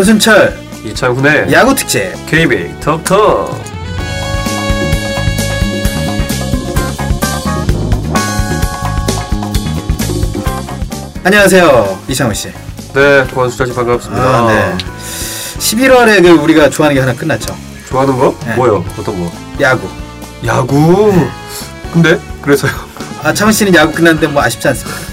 권순철 이창훈의 야구 특집. KB 톡톡. 안녕하세요 이창훈 씨. 네, 권수철 씨 반갑습니다. 아, 네. 11월에 그 우리가 좋아하는 게 하나 끝났죠. 좋아하는 거? 네. 뭐요? 어떤 거? 야구. 야구. 근데 그래서요. 아 창훈 씨는 야구 끝났는데 뭐 아쉽지 않습니까?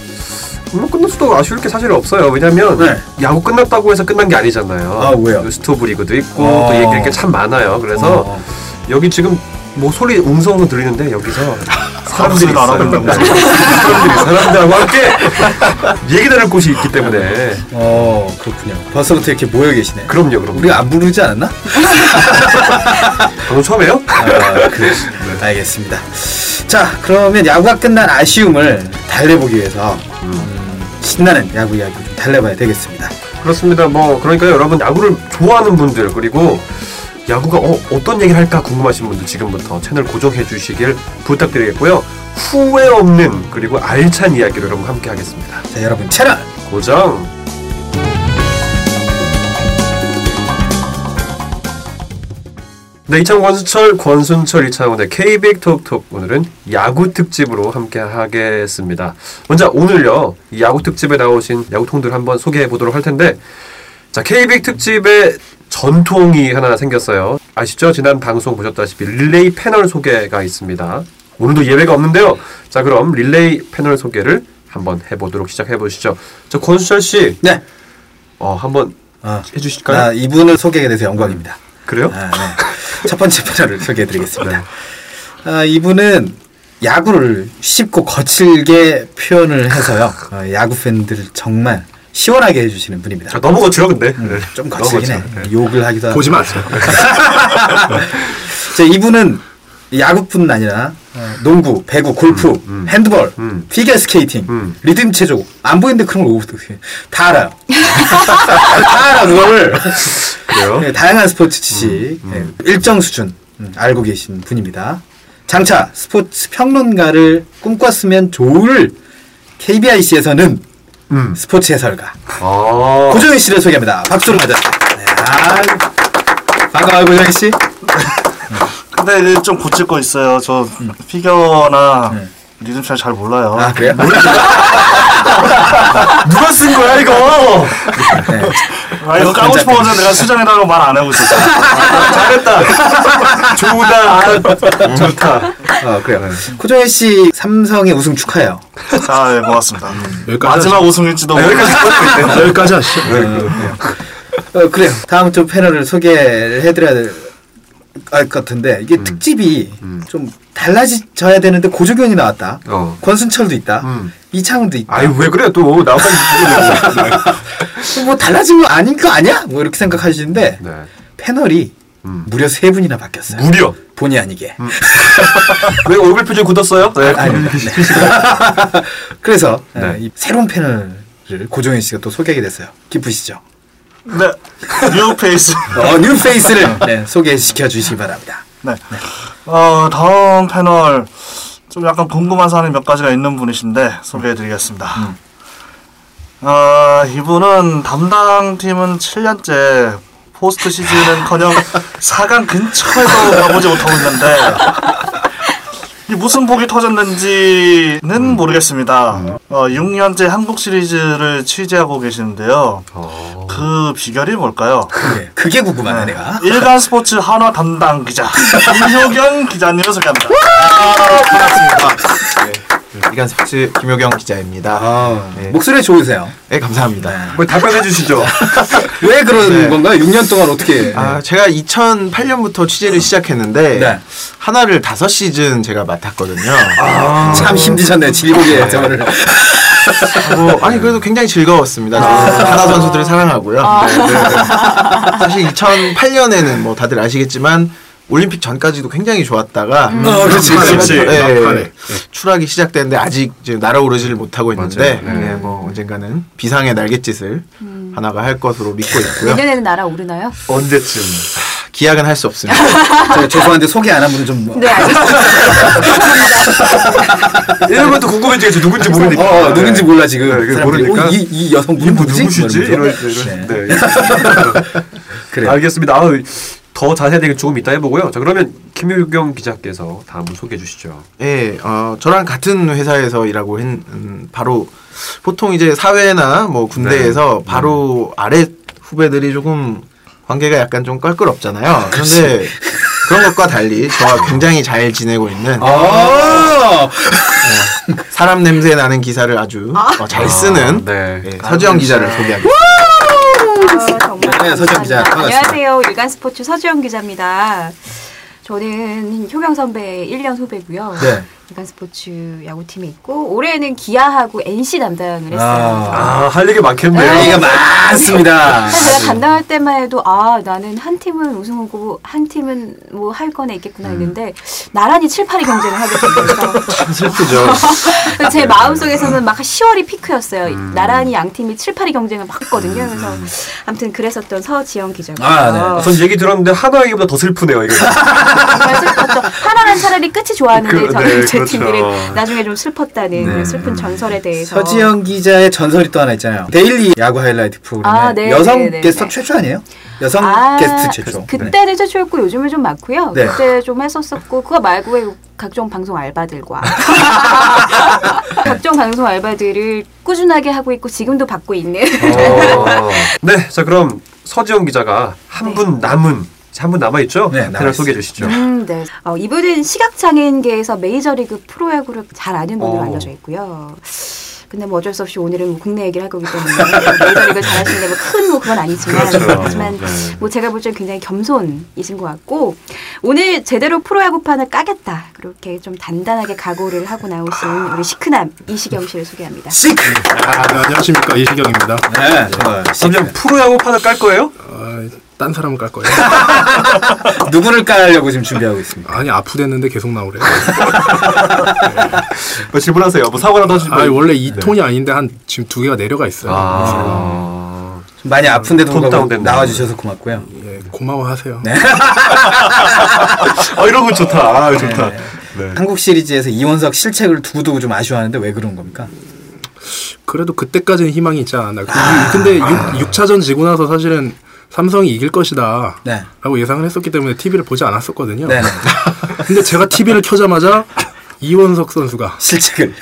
뭐 끝났어도 아쉬울 게 사실 없어요. 왜냐면 네. 야구 끝났다고 해서 끝난 게 아니잖아요. 아, 왜요? 그 스토브 리그도 있고 어. 또 얘기할 게 참 많아요. 그래서 어. 여기 지금 뭐 소리 웅성웅성 들리는데 여기서 사람들이 있어요. 사람들이 사람들하고 함께 얘기 나눌 곳이 있기 때문에 어 그렇군요. 벌써부터 이렇게 모여 계시네. 그럼요, 그럼요. 우리가 안 부르지 않았나? 방금 처음에요? 아, 그래. 알겠습니다. 자, 그러면 야구가 끝난 아쉬움을 달래보기 위해서 음, 신나는 야구 이야기 좀 달래봐야 되겠습니다. 그렇습니다. 뭐 그러니까 여러분 야구를 좋아하는 분들 그리고 야구가 어, 어떤 얘기를 할까 궁금하신 분들 지금부터 채널 고정해 주시길 부탁드리겠고요. 후회 없는 그리고 알찬 이야기를 여러분 함께 하겠습니다. 자, 여러분 채널 고정. 네, 이창 권순철, 권순철 이창훈의 KBig 톡톡 오늘은 야구 특집으로 함께 하겠습니다. 먼저 오늘요 이 야구 특집에 나오신 야구통들 한번 소개해 보도록 할 텐데, 자 KBig 특집에 전통이 하나 생겼어요. 아시죠? 지난 방송 보셨다시피 릴레이 패널 소개가 있습니다. 오늘도 예외가 없는데요. 자 그럼 릴레이 패널 소개를 한번 해보도록 시작해 보시죠. 자 권순철 씨, 네. 어 한번 아, 해주실까요? 아, 이분을 소개하게 돼서 영광입니다. 그래요? 아, 네. 첫 번째 패널을 소개해드리겠습니다. 아, 이분은 야구를 쉽고 거칠게 표현을 해서요. 어, 야구 팬들을 정말 시원하게 해주시는 분입니다. 자, 너무 거칠어 근데 네. 좀 거칠긴 해. 거칠어. 네. 욕을 하기도 하고. 보지 마세요. 자, 이분은 야구뿐 아니라 어, 농구, 배구, 골프, 음. 핸드볼, 음. 피겨 스케이팅, 음. 리듬 체조 안 보이는데 그런 걸 어떻게 다 알아요. 다 알아 그거를 그래요? 네, 다양한 스포츠 지식 네, 일정 수준 음, 알고 계신 분입니다. 장차 스포츠 평론가를 꿈꿨으면 좋을 KBIC에서는 음. 스포츠 해설가 아. 고정희 씨를 소개합니다. 박수로 맞아. 네, 아, 반가워요 고정희 씨. 근데 이제 좀 고칠 거 있어요. 저 피겨나 네. 리듬 잘 잘 몰라요. 아 그래요? 누가 쓴 거야 이거? 아, 이거 까고 싶어서 내가 수정해달라고 말 안 하고 있었어. 잘했다. 좋다. 좋다. 어 그래요. 고정희 씨 삼성의 우승 축하해요. 자, 예, 고맙습니다. 여기까지 마지막 우승일지도 모르겠 아, 여기까지 하시죠. 어 그래요. 다음 좀 패널을 소개를 해드려야 될 것 같은데 이게 특집이 좀 달라져야 되는데 고조경이 나왔다. 어. 권순철도 있다. 음. 이창훈도 있다. 아유 왜 그래 또 나까지 뭐 달라진 거 아닌 거 아니야? 뭐 이렇게 생각하시는데 네. 패널이 음. 무려 세 분이나 바뀌었어요. 무려. 본의 아니게. 왜 얼굴 표정 굳었어요? 네. 아닙니다. 네. 그래서 네. 이 새로운 패널을 고종현 씨가 또 소개하게 됐어요. 기쁘시죠? 네. new face. 어, new face를 네, 소개시켜 주시기 바랍니다. 네. 어, 다음 패널 좀 약간 궁금한 사람이 몇 가지가 있는 분이신데 소개해 드리겠습니다. 어, 이분은 담당 팀은 7년째 포스트 시즌은커녕 4강 근처에도 가보지 못하고 있는데 이 무슨 복이 터졌는지는 모르겠습니다. 어, 6년째 한국 시리즈를 취재하고 계시는데요. 어. 그 비결이 뭘까요? 그게, 그게 궁금하네 내가. 일간 스포츠 한화 담당 기자 김효경 기자님을 소개합니다. 이간 스포츠 김효경 기자입니다. 아, 네. 목소리 좋으세요. 네, 감사합니다. 뭐 답변해 주시죠. 왜 그런 네. 건가요? 6년 동안 어떻게? 아, 제가 2008년부터 취재를 시작했는데 네. 하나를 다섯 시즌 제가 맡았거든요. 참 힘드셨네요. 질곡의 생활을. 뭐, 아니 그래도 굉장히 즐거웠습니다. 저는 하나 선수들을 사랑하고요. 네, 네. 사실 2008년에는 뭐 다들 아시겠지만 올림픽 전까지도 굉장히 좋았다가 어, 그렇지, 그렇지. 네. 추락이 시작됐는데 아직 이제 날아 오르지를 못하고 있는데. 네. 네, 뭐 언젠가는 비상의 날갯짓을 하나가 할 것으로 믿고 있고요. 내년에는 날아 오르나요? 언제쯤? 기약은 할 수 없습니다. 저 죄송한데 소개 안 한 분은 좀 네, 알겠습니다. 이런 것도 궁금해지겠죠. 누군지 모르니까. 어, 어, 누군지 몰라 지금 네. 모르니까. 어, 이, 이 여성분 누구지? 누구시지? 뭐 이럴. 때. 네. 네. 그래요. 알겠습니다. 아우, 더 자세하게 조금 이따 해보고요. 자 그러면 김유경 기자께서 다음 소개해 주시죠. 예, 어, 저랑 같은 회사에서 일하고 했, 음, 바로 보통 이제 사회나 뭐 군대에서 바로 아래 후배들이 조금 관계가 약간 좀 껄끄럽잖아요. 그런데 그런 것과 달리 저와 굉장히 잘 지내고 있는 아, 사람 냄새 나는 기사를 아주 어, 잘 쓰는 네. 예, 서지영 기자를 소개하겠습니다. 아, 정말 네, 서지영 기자. 안녕하세요. 일간 스포츠 서지영 기자입니다. 저는 효경 선배 1년 후배고요. 네. 일간 스포츠 야구팀에 있고 올해는 기아하고 NC 담당을 했어요. 아. 아, 할 얘기 많겠네요. 얘기가 많습니다. 사실 제가 담당할 때만 해도 아 나는 한 팀은 우승 후보고 한 팀은 뭐 할 거나 있겠구나 했는데 나란히 7, 8위 경쟁을 하게 됐어요. 참 슬프죠. 제 마음속에서는 막 10월이 피크였어요. 나란히 양 팀이 7, 8위 경쟁을 막 했거든요. 그래서 아무튼 그랬었던 서지영 기자고요. 아, 네. 전 얘기 들었는데 하나 얘기보다 더 슬프네요. 이게. 정말 슬펐죠. 하나는 차라리 끝이 좋았는데 그, 저는 네, 제 그렇죠. 팀들은 나중에 좀 슬펐다는 네. 슬픈 전설에 대해서 서지영 기자의 전설이 또 하나 있잖아요. 데일리 야구 하이라이트 프로그램에 아, 네, 여성 네, 네, 게스트 네. 최초 아니에요? 여성 아, 게스트 최초. 네. 그때는 최초였고 요즘은 좀 많고요. 네. 그때 좀 했었었고 그거 말고 각종 방송 알바들과 각종 방송 알바들을 꾸준하게 하고 있고 지금도 받고 있는 어. 네, 자 그럼 서지영 기자가 한 분 남은 한 분 남아 있죠? 네, 남아있습니다. 소개해 주시죠. 음, 네. 어, 이분은 시각장애인계에서 메이저리그 프로야구를 잘 아는 분으로 어. 알려져 있고요. 근데 뭐 어쩔 수 없이 오늘은 뭐 국내 얘기를 할 거기 때문에 메이저리그 잘하시는 뭐큰뭐 그건 아니지만 그렇죠. 하지만 네. 뭐 제가 볼 때는 굉장히 겸손이신 것 같고 오늘 제대로 프로야구판을 까겠다 그렇게 좀 단단하게 각오를 하고 나오신 우리 시크남 이시경 씨를 소개합니다. 시크. 아, 네, 안녕하십니까 이시경입니다. 네, 정말 그럼 시크. 프로야구판을 깔 거예요? 어, 딴 사람을 깔 거예요. 누구를 깔려고 지금 준비하고 있습니다. 아니 아프댔는데 계속 나오래. 뭐 질문하세요. 뭐 사고라도 하시고. 아 원래 이 톤이 아닌데 한 지금 두 개가 내려가 있어요. 아. 좀 많이 아픈데도 톤 불구하고. 나와주셔서 고맙고요. 예, 고마워하세요. 아 이런 거 좋다. 아 좋다. 네. 네. 한국 시리즈에서 이원석 실책을 두고두고 좀 아쉬워하는데 왜 그런 겁니까? 그래도 그때까지는 희망이 있지 않았나. 그, 근데 6, 차전 지고 나서 사실은 삼성이 이길 것이다. 네. 라고 예상을 했었기 때문에 TV를 보지 않았었거든요. 네, 네. 근데 제가 TV를 켜자마자 이원석 선수가 실책을.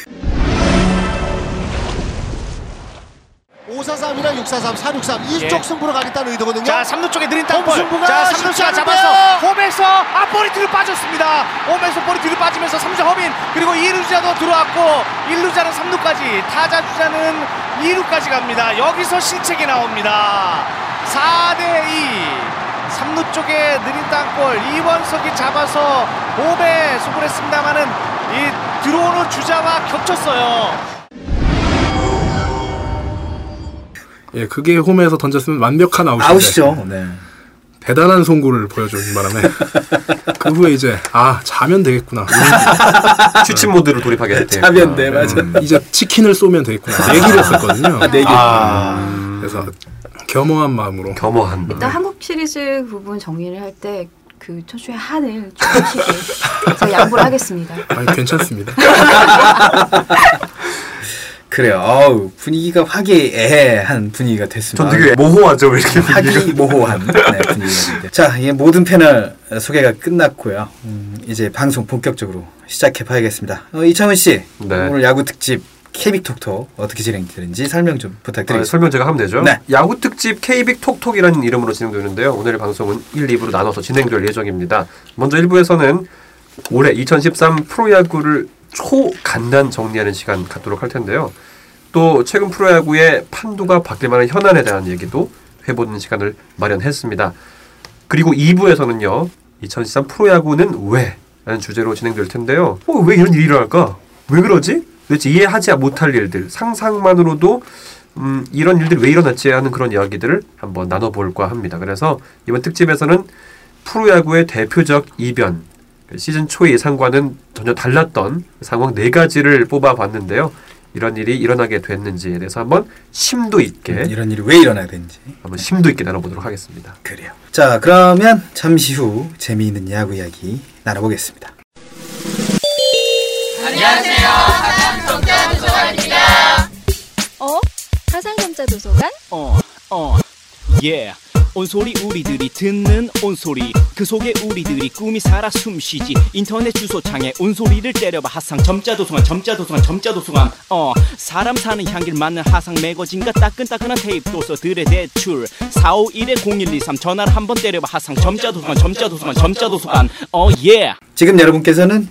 543이랑 643, 463 이쪽 승부로 가겠다는 의도거든요. 자, 3루 쪽에 느린 땅볼. 자, 쉽지 3루수가 않은데요. 잡아서 홈에서 앞볼이 뒤로 빠졌습니다. 홈에서 볼이 뒤로 빠지면서 3루 허민 그리고 2루자도 들어왔고 1루자는 3루까지 타자 주자는 2루까지 갑니다. 여기서 실책이 나옵니다. 4대 2. 3루 쪽에 느린 땅볼 이원석이 잡아서 홈에 수굴했습니다만은 이 들어오는 주자와 겹쳤어요. 예, 그게 홈에서 던졌으면 완벽한 아웃인데 아웃이죠. 네. 대단한 송구를 보여준 바람에 그 후에 이제 아 자면 되겠구나. 취침 모드를 돌입하게 됐대요. 차면 돼, 맞아. 이제 치킨을 쏘면 되겠구나. 내기를 했었거든요. 내기. 그래서 겸허한 마음으로 겸허한. 일단 한국 시리즈 부분 정리를 할 때그 초초의 한을 주시게 제가 양보를 하겠습니다. 아니, 괜찮습니다. 그래요. 어우, 분위기가 화기애애한 분위기가 됐습니다. 전 되게 모호하죠 왜 이렇게 화기 모호한 네, 분위기인데. 자, 이 모든 패널 소개가 끝났고요. 음, 이제 방송 본격적으로 시작해 봐야겠습니다. 어, 이창훈 씨, 네. 오늘 야구 특집 케이빅 톡톡 어떻게 진행되는지 설명 좀 아, 부탁드리겠습니다. 설명 제가 하면 되죠. 네. 야구 특집 K빅 톡톡이라는 이름으로 진행되는데요. 오늘 방송은 1, 2부로 나눠서 진행될 예정입니다. 먼저 1부에서는 올해 2013 프로야구를 초간단 정리하는 시간 갖도록 할 텐데요. 또 최근 프로야구의 판도가 바뀔 만한 현안에 대한 얘기도 해보는 시간을 마련했습니다. 그리고 2부에서는요. 2013 프로야구는 왜? 라는 주제로 진행될 텐데요. 어, 왜 이런 일이 일어날까? 왜 그러지? 도대체 이해하지 못할 일들, 상상만으로도 음, 이런 일들이 왜 일어났지 하는 그런 이야기들을 한번 나눠볼까 합니다. 그래서 이번 특집에서는 프로야구의 대표적 이변, 시즌 초 예상과는 전혀 달랐던 상황 네 가지를 뽑아봤는데요. 이런 일이 일어나게 됐는지에 대해서 한번 심도 있게 음, 이런 일이 왜 일어나야 되는지. 한번 심도 있게 나눠보도록 하겠습니다. 그래요. 자, 그러면 잠시 후 재미있는 야구 이야기 나눠보겠습니다. 어? 가상점자 도서관? 어, 어, 예. 온소리 우리들이 듣는 온소리. 그 속에 우리들이 꿈이 살아 숨쉬지. 인터넷 주소창에 온소리를 때려봐. 하상 점자 도서관 점자 도서관 점자 도서관. 어 사람 사는 향기를 맡는 하상 매거진과 따끈따끈한 테이프 도서들의 대출. 451-0123 전화를 한번 때려봐. 하상 점자 도서관 점자 도서관 점자 도서관. 어예. 지금 여러분께서는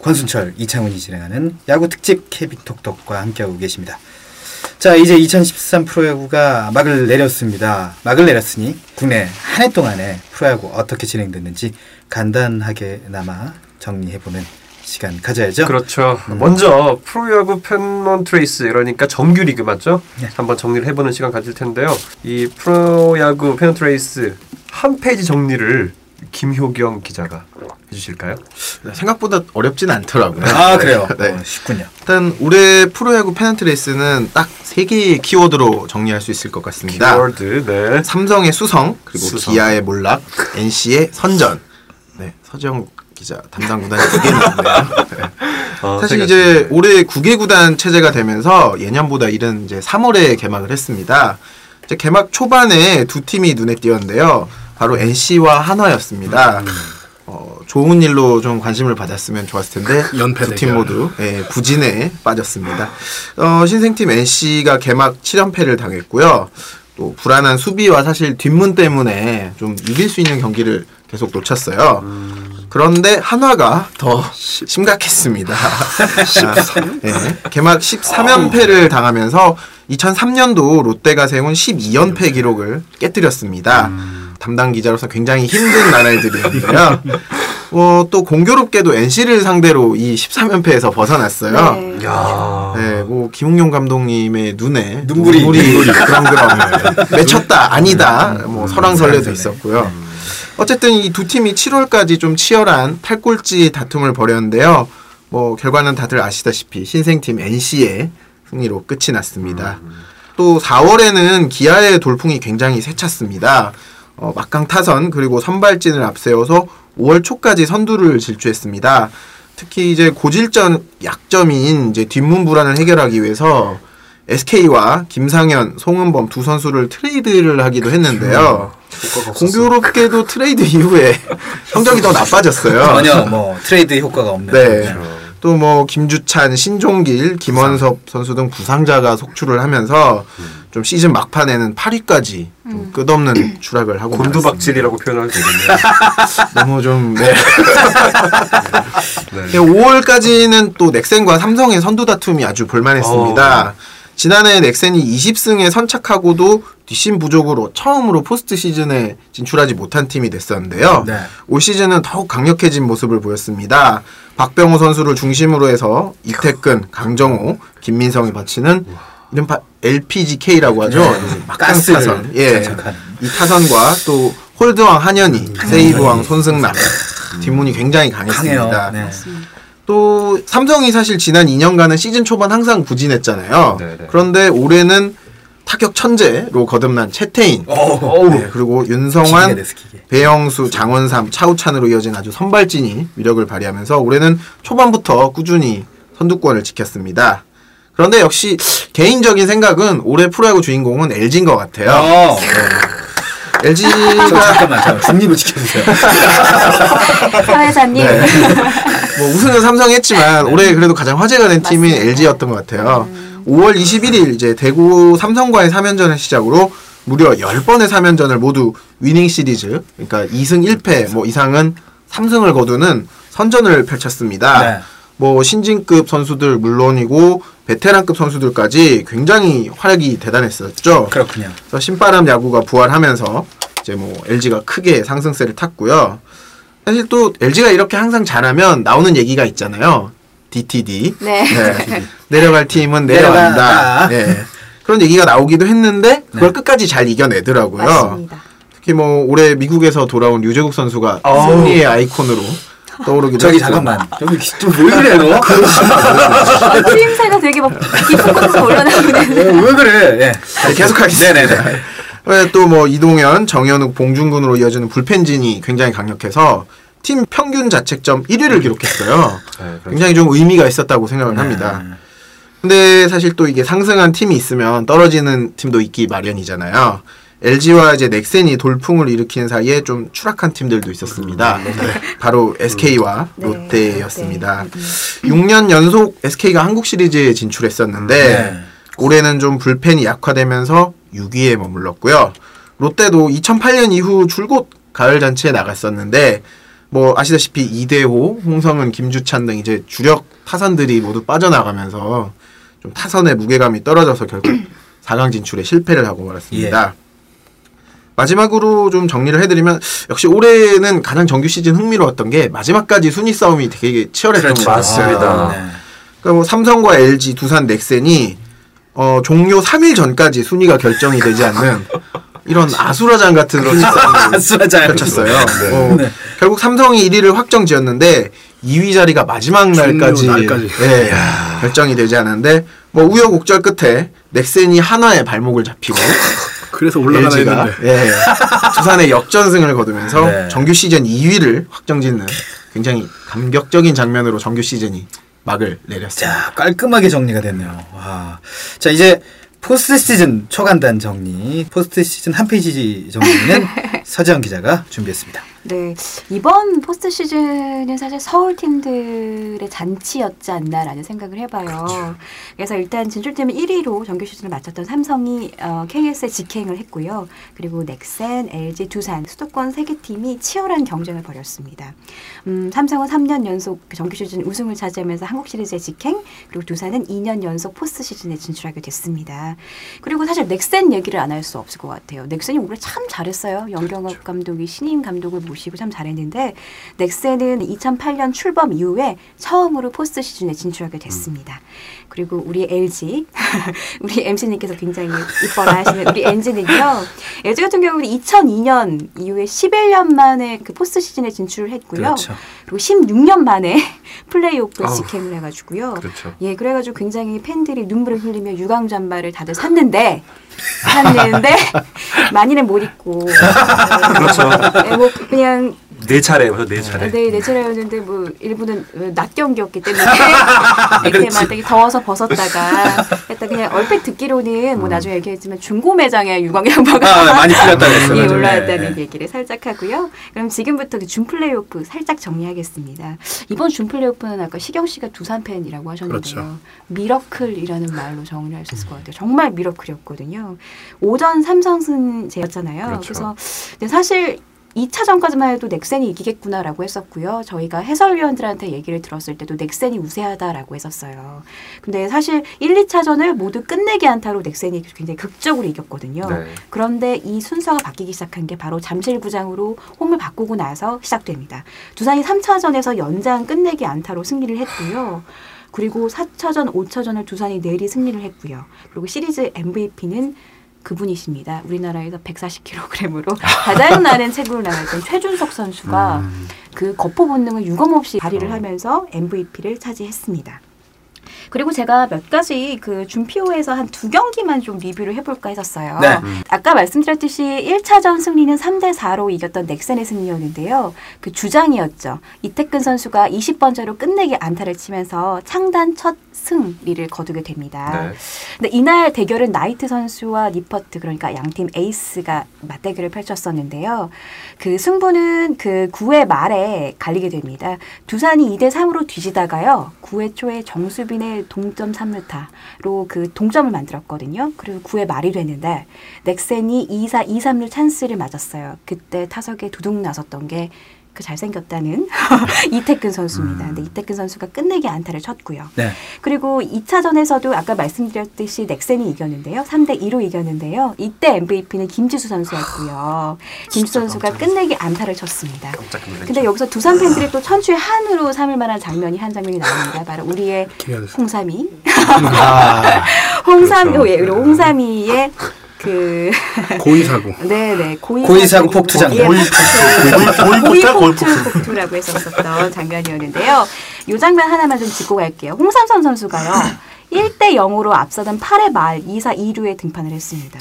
권순철, 이창훈이 진행하는 야구 특집 케이빅톡톡과 함께하고 계십니다. 자, 이제 2013 프로야구가 막을 내렸습니다. 막을 내렸으니 국내 한 해 동안의 프로야구 어떻게 진행됐는지 간단하게나마 정리해보는 시간 가져야죠. 그렇죠. 음. 먼저 프로야구 페넌트 레이스 그러니까 정규 리그 맞죠? 네. 한번 정리를 해보는 시간 가질 텐데요. 이 프로야구 페넌트 레이스 한 페이지 정리를 김효경 기자가 해주실까요? 생각보다 어렵진 않더라고요. 아, 그래요? 네. 어, 쉽군요. 일단 올해 프로야구 페넌트 레이스는 딱 세 개의 키워드로 정리할 수 있을 것 같습니다. 키워드, 네. 삼성의 수성 그리고 수성. 기아의 몰락, NC의 선전. 네, 서정 기자 담당 구단이 두 있네요. 네. 어, 사실 세 이제. 올해 9개 구단 체제가 되면서 예년보다 이른 이제 3월에 개막을 했습니다. 이제 개막 초반에 두 팀이 눈에 띄었는데요. 바로 NC와 한화였습니다. 어, 좋은 일로 좀 관심을 받았으면 좋았을 텐데 연패 두팀 대결. 모두 예, 부진에 빠졌습니다. 어, 신생팀 NC가 개막 7연패를 당했고요. 또 불안한 수비와 사실 뒷문 때문에 좀 이길 수 있는 경기를 계속 놓쳤어요. 그런데 한화가 더 심각했습니다. 예, 개막 13연패를 당하면서 2003년도 롯데가 세운 12연패 기록을 깨뜨렸습니다. 담당 기자로서 굉장히 힘든 나날들이었는데요. 어, 또 공교롭게도 NC를 상대로 이 13연패에서 벗어났어요. 네. 야. 네, 뭐 김웅용 감독님의 눈에 눈물이- 눈물이. 그렁그렁 맺혔다 아니다 뭐 설왕설래도 있었고요. 어쨌든 이 두 팀이 7월까지 좀 치열한 탈꼴찌 다툼을 벌였는데요. 뭐 결과는 다들 아시다시피 신생팀 NC의 승리로 끝이 났습니다. 또 4월에는 기아의 돌풍이 굉장히 세찼습니다. 어, 막강 타선 그리고 선발진을 앞세워서 5월 초까지 선두를 질주했습니다. 특히 이제 고질적 약점인 이제 뒷문 불안을 해결하기 위해서 SK와 김상현, 송은범 두 선수를 트레이드를 하기도 했는데요. 공교롭게도 트레이드 이후에 성적이 더 나빠졌어요. 전혀 뭐 트레이드 효과가 없는. 네. 또 뭐 김주찬, 신종길, 김원섭 선수 등 부상자가 속출을 하면서 좀 시즌 막판에는 8위까지 좀 끝없는 추락을 하고 곤두박질이라고 표현할 수 있겠네요. 말았습니다. 너무 좀 네. 네. 5월까지는 또 넥센과 삼성의 선두 다툼이 아주 볼만했습니다. 지난해 넥센이 20승에 선착하고도 뒷심 부족으로 처음으로 포스트 시즌에 진출하지 못한 팀이 됐었는데요. 네. 올 시즌은 더욱 강력해진 모습을 보였습니다. 박병호 선수를 중심으로 해서 이태근, 강정호, 김민성이 바치는 이른바 LPGK라고 하죠. 네. 막강 가스를 타선. 예. 이 타선과 또 홀드왕 한현희, 세이브왕 손승남 뒷문이 굉장히 강했습니다. 네. 또 삼성이 사실 지난 2년간은 시즌 초반 항상 부진했잖아요. 네네. 그런데 올해는 타격 천재로 거듭난 채태인, 어우. 네, 그리고 윤성환, 기계. 배영수, 장원삼, 차우찬으로 이어진 아주 선발진이 위력을 발휘하면서 올해는 초반부터 꾸준히 선두권을 지켰습니다. 그런데 역시 개인적인 생각은 올해 프로야구 주인공은 LG인 것 같아요. 어. 저 LG가 잠깐만, 잠깐만. 중립을 지켜주세요. 사회자님. 네. 뭐 우승은 삼성했지만 올해 그래도 가장 화제가 된 팀이 LG였던 것 같아요. 5월 21일 이제 대구 삼성과의 3연전을 시작으로 무려 10번의 3연전을 모두 위닝 시리즈 그러니까 2승 1패 뭐 이상은 3승을 거두는 선전을 펼쳤습니다. 네. 뭐 신진급 선수들 물론이고 베테랑급 선수들까지 굉장히 활약이 대단했었죠. 그렇군요. 그래서 신바람 야구가 부활하면서 이제 뭐 LG가 크게 상승세를 탔고요. 사실 또 LG가 이렇게 항상 잘하면 나오는 얘기가 있잖아요. DTD. 네. 내려갈 팀은 내려간다. 네. 그런 얘기가 나오기도 했는데 그걸 끝까지 잘 이겨내더라고요. 맞습니다. 특히 뭐 올해 미국에서 돌아온 류재국 선수가 어우. 승리의 아이콘으로 떠오르기도 저기. 잠깐만. 저기 좀왜 그래요? 아, 추임새가 되게 막 깊은 곳에서 올려나오는. 왜 그래? 예. 네, 계속하겠습니다. 네네네. 또뭐 이동현, 정현욱, 봉준군으로 이어지는 불펜진이 굉장히 강력해서 팀 평균 자책점 1위를 기록했어요. 네, 그렇죠. 굉장히 좀 의미가 있었다고 생각을 합니다. 근데 사실 또 이게 상승한 팀이 있으면 떨어지는 팀도 있기 마련이잖아요. LG와 이제 넥센이 돌풍을 일으키는 사이에 좀 추락한 팀들도 있었습니다. 바로 SK와 네. 롯데였습니다. 6년 연속 SK가 한국 시리즈에 진출했었는데 네. 올해는 좀 불펜이 약화되면서 6위에 머물렀고요. 롯데도 2008년 이후 줄곧 가을 잔치에 나갔었는데 뭐 아시다시피 이대호, 홍성은, 김주찬 등 이제 주력 타선들이 모두 빠져나가면서 좀 타선의 무게감이 떨어져서 결국 4강 진출에 실패를 하고 말았습니다. 마지막으로 좀 정리를 해드리면 역시 올해는 가장 정규 시즌 흥미로웠던 게 마지막까지 순위 싸움이 되게 치열했던 것 같아요. 맞습니다. 아, 네. 그러니까 뭐 삼성과 LG, 두산, 넥센이 어, 종료 3일 전까지 순위가 결정이 되지 않는 이런 아수라장 같은 순위 싸움을 아수라장. 펼쳤어요. 네. 어, 네. 결국 삼성이 1위를 확정 지었는데 2위 자리가 마지막 날까지, 날까지. 예, 결정이 되지 않았는데 뭐 우여곡절 끝에 넥센이 한화에 발목을 잡히고 그래서 올라가나 LG가 했는데. 예, 두산에 역전승을 거두면서 네. 정규 시즌 2위를 확정짓는 굉장히 감격적인 장면으로 정규 시즌이 막을 내렸습니다. 자, 깔끔하게 정리가 됐네요. 와. 자, 이제 포스트 시즌 초간단 정리, 포스트 시즌 한 페이지 정리는 서지영 기자가 준비했습니다. 네, 이번 포스트 시즌은 사실 서울 팀들의 잔치였지 않나라는 생각을 해봐요. 그래서 일단 진출팀은 1위로 정규 시즌을 마쳤던 삼성이 어, KS에 직행을 했고요. 그리고 넥센, LG, 두산, 수도권 세 개 팀이 치열한 경쟁을 벌였습니다. 음, 삼성은 3년 연속 그 정규 시즌 우승을 차지하면서 한국 시리즈에 직행, 그리고 두산은 2년 연속 포스트 시즌에 진출하게 됐습니다. 그리고 사실 넥센 얘기를 안 할 수 없을 것 같아요. 넥센이 올해 참 잘했어요. 염경엽 감독이 신임 감독을 모시고 참 잘했는데 넥센은 2008년 출범 이후에 처음으로 포스트 시즌에 진출하게 됐습니다. 그리고 우리 LG, 우리 MC님께서 굉장히 이뻐라 하시는 우리 LG는요. LG 같은 경우는 2002년 이후에 11년 만에 그 포스트 시즌에 진출을 했고요. 그렇죠. 그리고 16년 만에 플레이오프에 아우. 직행을 해가지고요. 그렇죠. 예, 그래가지고 굉장히 팬들이 눈물을 흘리며 유광 잠바를 다들 샀는데 샀는데 많이는 못 입고 그렇죠. 예, 뭐 그냥 네 차례, 네 차례. 네, 네 차례였는데 뭐 일부는 낮 경기였기 때문에 이렇게 막 되게 더워서 벗었다가 일단 그냥 얼핏 듣기로는 뭐 나중에 얘기했지만 중고 매장에 유광 양바가 아, 많이 풀렸다고 했어요. 예. 올라왔다는 네. 얘기를 살짝 하고요. 그럼 지금부터 그 준 플레이오프 살짝 정리하겠습니다. 이번 준 플레이오프는 아까 시경 씨가 두산 팬이라고 하셨는데요. 그렇죠. 미러클이라는 말로 정리할 수 있을 것 같아요. 정말 미러클이었거든요. 오전 삼성승 제였잖아요. 그렇죠. 그래서 사실 2차전까지만 해도 넥센이 이기겠구나라고 했었고요. 저희가 해설위원들한테 얘기를 들었을 때도 넥센이 우세하다라고 했었어요. 근데 사실 1, 2차전을 모두 끝내기 안타로 넥센이 굉장히 극적으로 이겼거든요. 네. 그런데 이 순서가 바뀌기 시작한 게 바로 잠실구장으로 홈을 바꾸고 나서 시작됩니다. 두산이 3차전에서 연장 끝내기 안타로 승리를 했고요. 그리고 4차전, 5차전을 두산이 내리 승리를 했고요. 그리고 시리즈 MVP는 그분이십니다. 우리나라에서 140kg으로 가장 많은 체구를 나갔던 최준석 선수가 그 거포 본능을 유감없이 발휘를 하면서 MVP를 차지했습니다. 그리고 제가 몇 가지 그 준피오에서 한 두 경기만 좀 리뷰를 해볼까 했었어요. 네. 아까 말씀드렸듯이 1차전 승리는 3대 4로 이겼던 넥센의 승리였는데요. 그 주장이었죠. 이태근 선수가 20번째로 끝내기 안타를 치면서 창단 첫 승리를 거두게 됩니다. 네. 근데 이날 대결은 나이트 선수와 니퍼트 그러니까 양팀 에이스가 맞대결을 펼쳤었는데요. 그 승부는 그 9회 말에 갈리게 됩니다. 두산이 2대 3으로 뒤지다가요. 9회 초에 정수빈의 동점 3루타로 그 동점을 만들었거든요. 그리고 9회 말이 됐는데 넥센이 2사 2, 3루 찬스를 맞았어요. 그때 타석에 두둑 나섰던 게 그 잘생겼다는 이태근 선수입니다. 근데 이태근 선수가 끝내기 안타를 쳤고요. 네. 그리고 2차전에서도 아까 말씀드렸듯이 넥센이 이겼는데요. 3대 2로 이겼는데요. 이때 MVP는 김지수 선수였고요. 김지수 선수가 끝내기 안타를 쳤습니다. 근데 여기서 두산 팬들이 또 천추의 한으로 삼을 만한 장면이 한 장면이 나옵니다. 바로 우리의. 홍삼이. 아, 홍삼이, 그렇죠. 예, 우리 홍삼이의 그 고의사고. 네네 고의 고의사고 폭투 예, 장면. 고의 고의 폭투야, 고의 폭투 폭투라고 했었었던 장면이었는데요. 이 장면 하나만 좀 짚고 갈게요. 홍상삼 선수가요. 1대 0으로 앞서던 8회 말 2사 2루에 등판을 했습니다.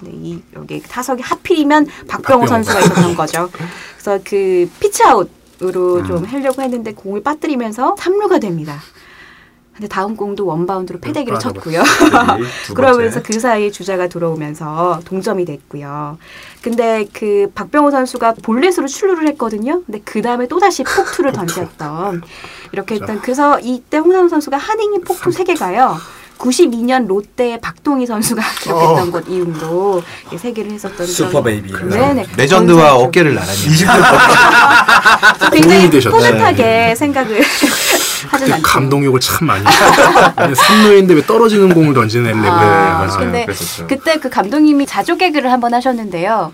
근데 이 여기 타석이 하필이면 박병호 박병호. 선수가 있었던 거죠. 그래서 그 피치아웃 으로 좀 하려고 했는데 공을 빠뜨리면서 3루가 됩니다. 근데 다음 공도 원바운드로 패대기를 맞아, 쳤고요. 네, 두 그러면서. 그 사이 주자가 들어오면서 동점이 됐고요. 근데 그 박병호 선수가 볼넷으로 출루를 했거든요. 근데 그 다음에 또 다시 폭투를 던졌던 이렇게 했던 그래서 이때 홍삼 선수가 한이닝 폭투 세 개가요. 92년 롯데 박동희 선수가 기록했던 것 이후로 이세 개를 했었던 슈퍼 그런- 베이비. 네네. 레전드와. 어깨를 나란히. 굉장히. 뿌듯하게 생각을 하진 그때 않죠. 감동욕을 참 많이. 아니, 3루인데 왜 떨어지는 공을 던지는 엘레. 아, 맞아요. 근데 그랬었죠. 그때 그 감독님이 자조 개그를 한번 하셨는데요.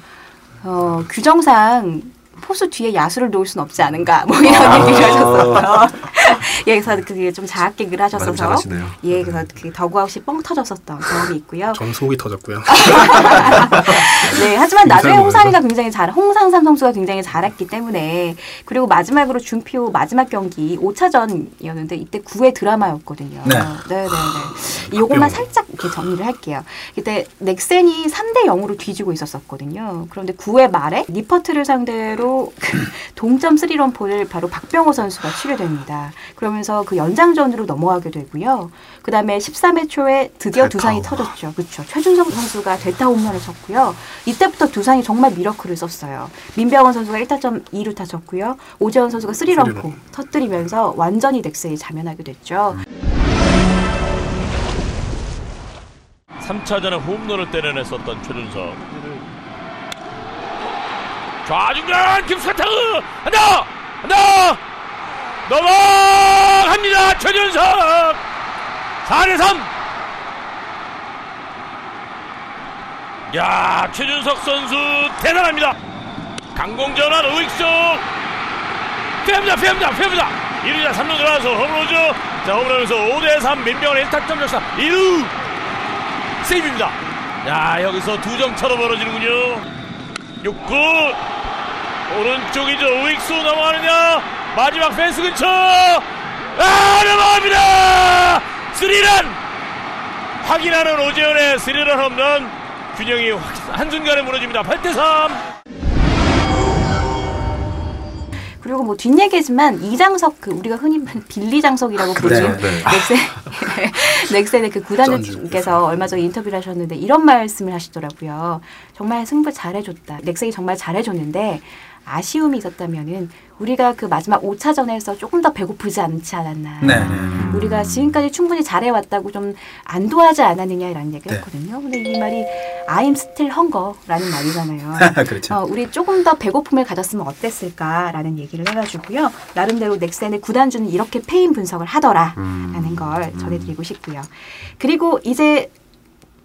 어, 규정상 포수 뒤에 야수를 놓을 수는 없지 않은가 뭐 이런 아. 얘기를 하셨었어. 예, 그래서 그게 좀 자학 개그를 말씀 하셨어서. 예, 그래서 그 더그아웃이 뻥 터졌었던 경험이 있고요. 전 속이 터졌고요. 네, 하지만 나중에 홍상이가 굉장히 잘, 홍상삼 선수가 굉장히 잘했기 때문에 그리고 마지막으로 준표 마지막 경기 5차전이었는데 이때 9회 드라마였거든요. 네. 네, 네, 네. 이것만 살짝 이렇게 정리를 할게요. 그때 넥센이 3대 0으로 뒤지고 있었었거든요. 그런데 9회 말에 니퍼트를 상대로 그 동점 3런 폴을 바로 박병호 선수가 치료됩니다. 그러면서 그 연장전으로 넘어가게 되고요. 그 다음에 13회 초에 드디어 두산이 터졌죠. 그렇죠. 최준성 선수가 대타 홈런을 쳤고요. 이때부터 두산이 정말 미러클을 썼어요. 민병헌 선수가 1타점 2루타 쳤고요. 오재원 선수가 3런포 쓰리런. 터뜨리면서 완전히 넥센이 자면하게 됐죠. 3차전에 홈런을 때려냈었던 최준석 좌중간 김스카타그 한다! 한다! 넘어갑니다. 최준석. 4대3 야 최준석 선수 대단합니다. 강공전환 우익수. 피합니다 피합니다 피합니다. 1루자 3루 들어가서 홈런이죠 자 홈런에서 5대3 민병헌 1타점 역사. 1루! 세이브입니다. 야 여기서 두 점 차로 벌어지는군요. 6구 오른쪽이죠. 우익수 넘어가느냐 마지막 펜스 근처 아 넘어갑니다. 스리런 확인하는 오재현의 스리런 홈런 균형이 확- 한순간에 무너집니다. 8대 3 그리고 뭐 뒷얘기지만 이장석 그 우리가 흔히 빌리 장석이라고 부르죠. 네, 네. 넥센 넥센의 그 구단주께서. 얼마 전에 인터뷰를 하셨는데 이런 말씀을 하시더라고요. 정말 승부 잘해줬다. 넥센이 정말 잘해줬는데 아쉬움이 있었다면은 우리가 그 마지막 5차전에서 조금 더 배고프지 않지 않았나. 네. 우리가 지금까지 충분히 잘해왔다고 좀 안도하지 않았느냐라는 얘기를 네. 했거든요. 근데 이 말이 I'm still hungry라는 말이잖아요. 그렇죠. 어, 우리 조금 더 배고픔을 가졌으면 어땠을까라는 얘기를 해가지고요. 나름대로 넥센의 구단주는 이렇게 패인 분석을 하더라라는 걸 전해드리고 싶고요. 그리고 이제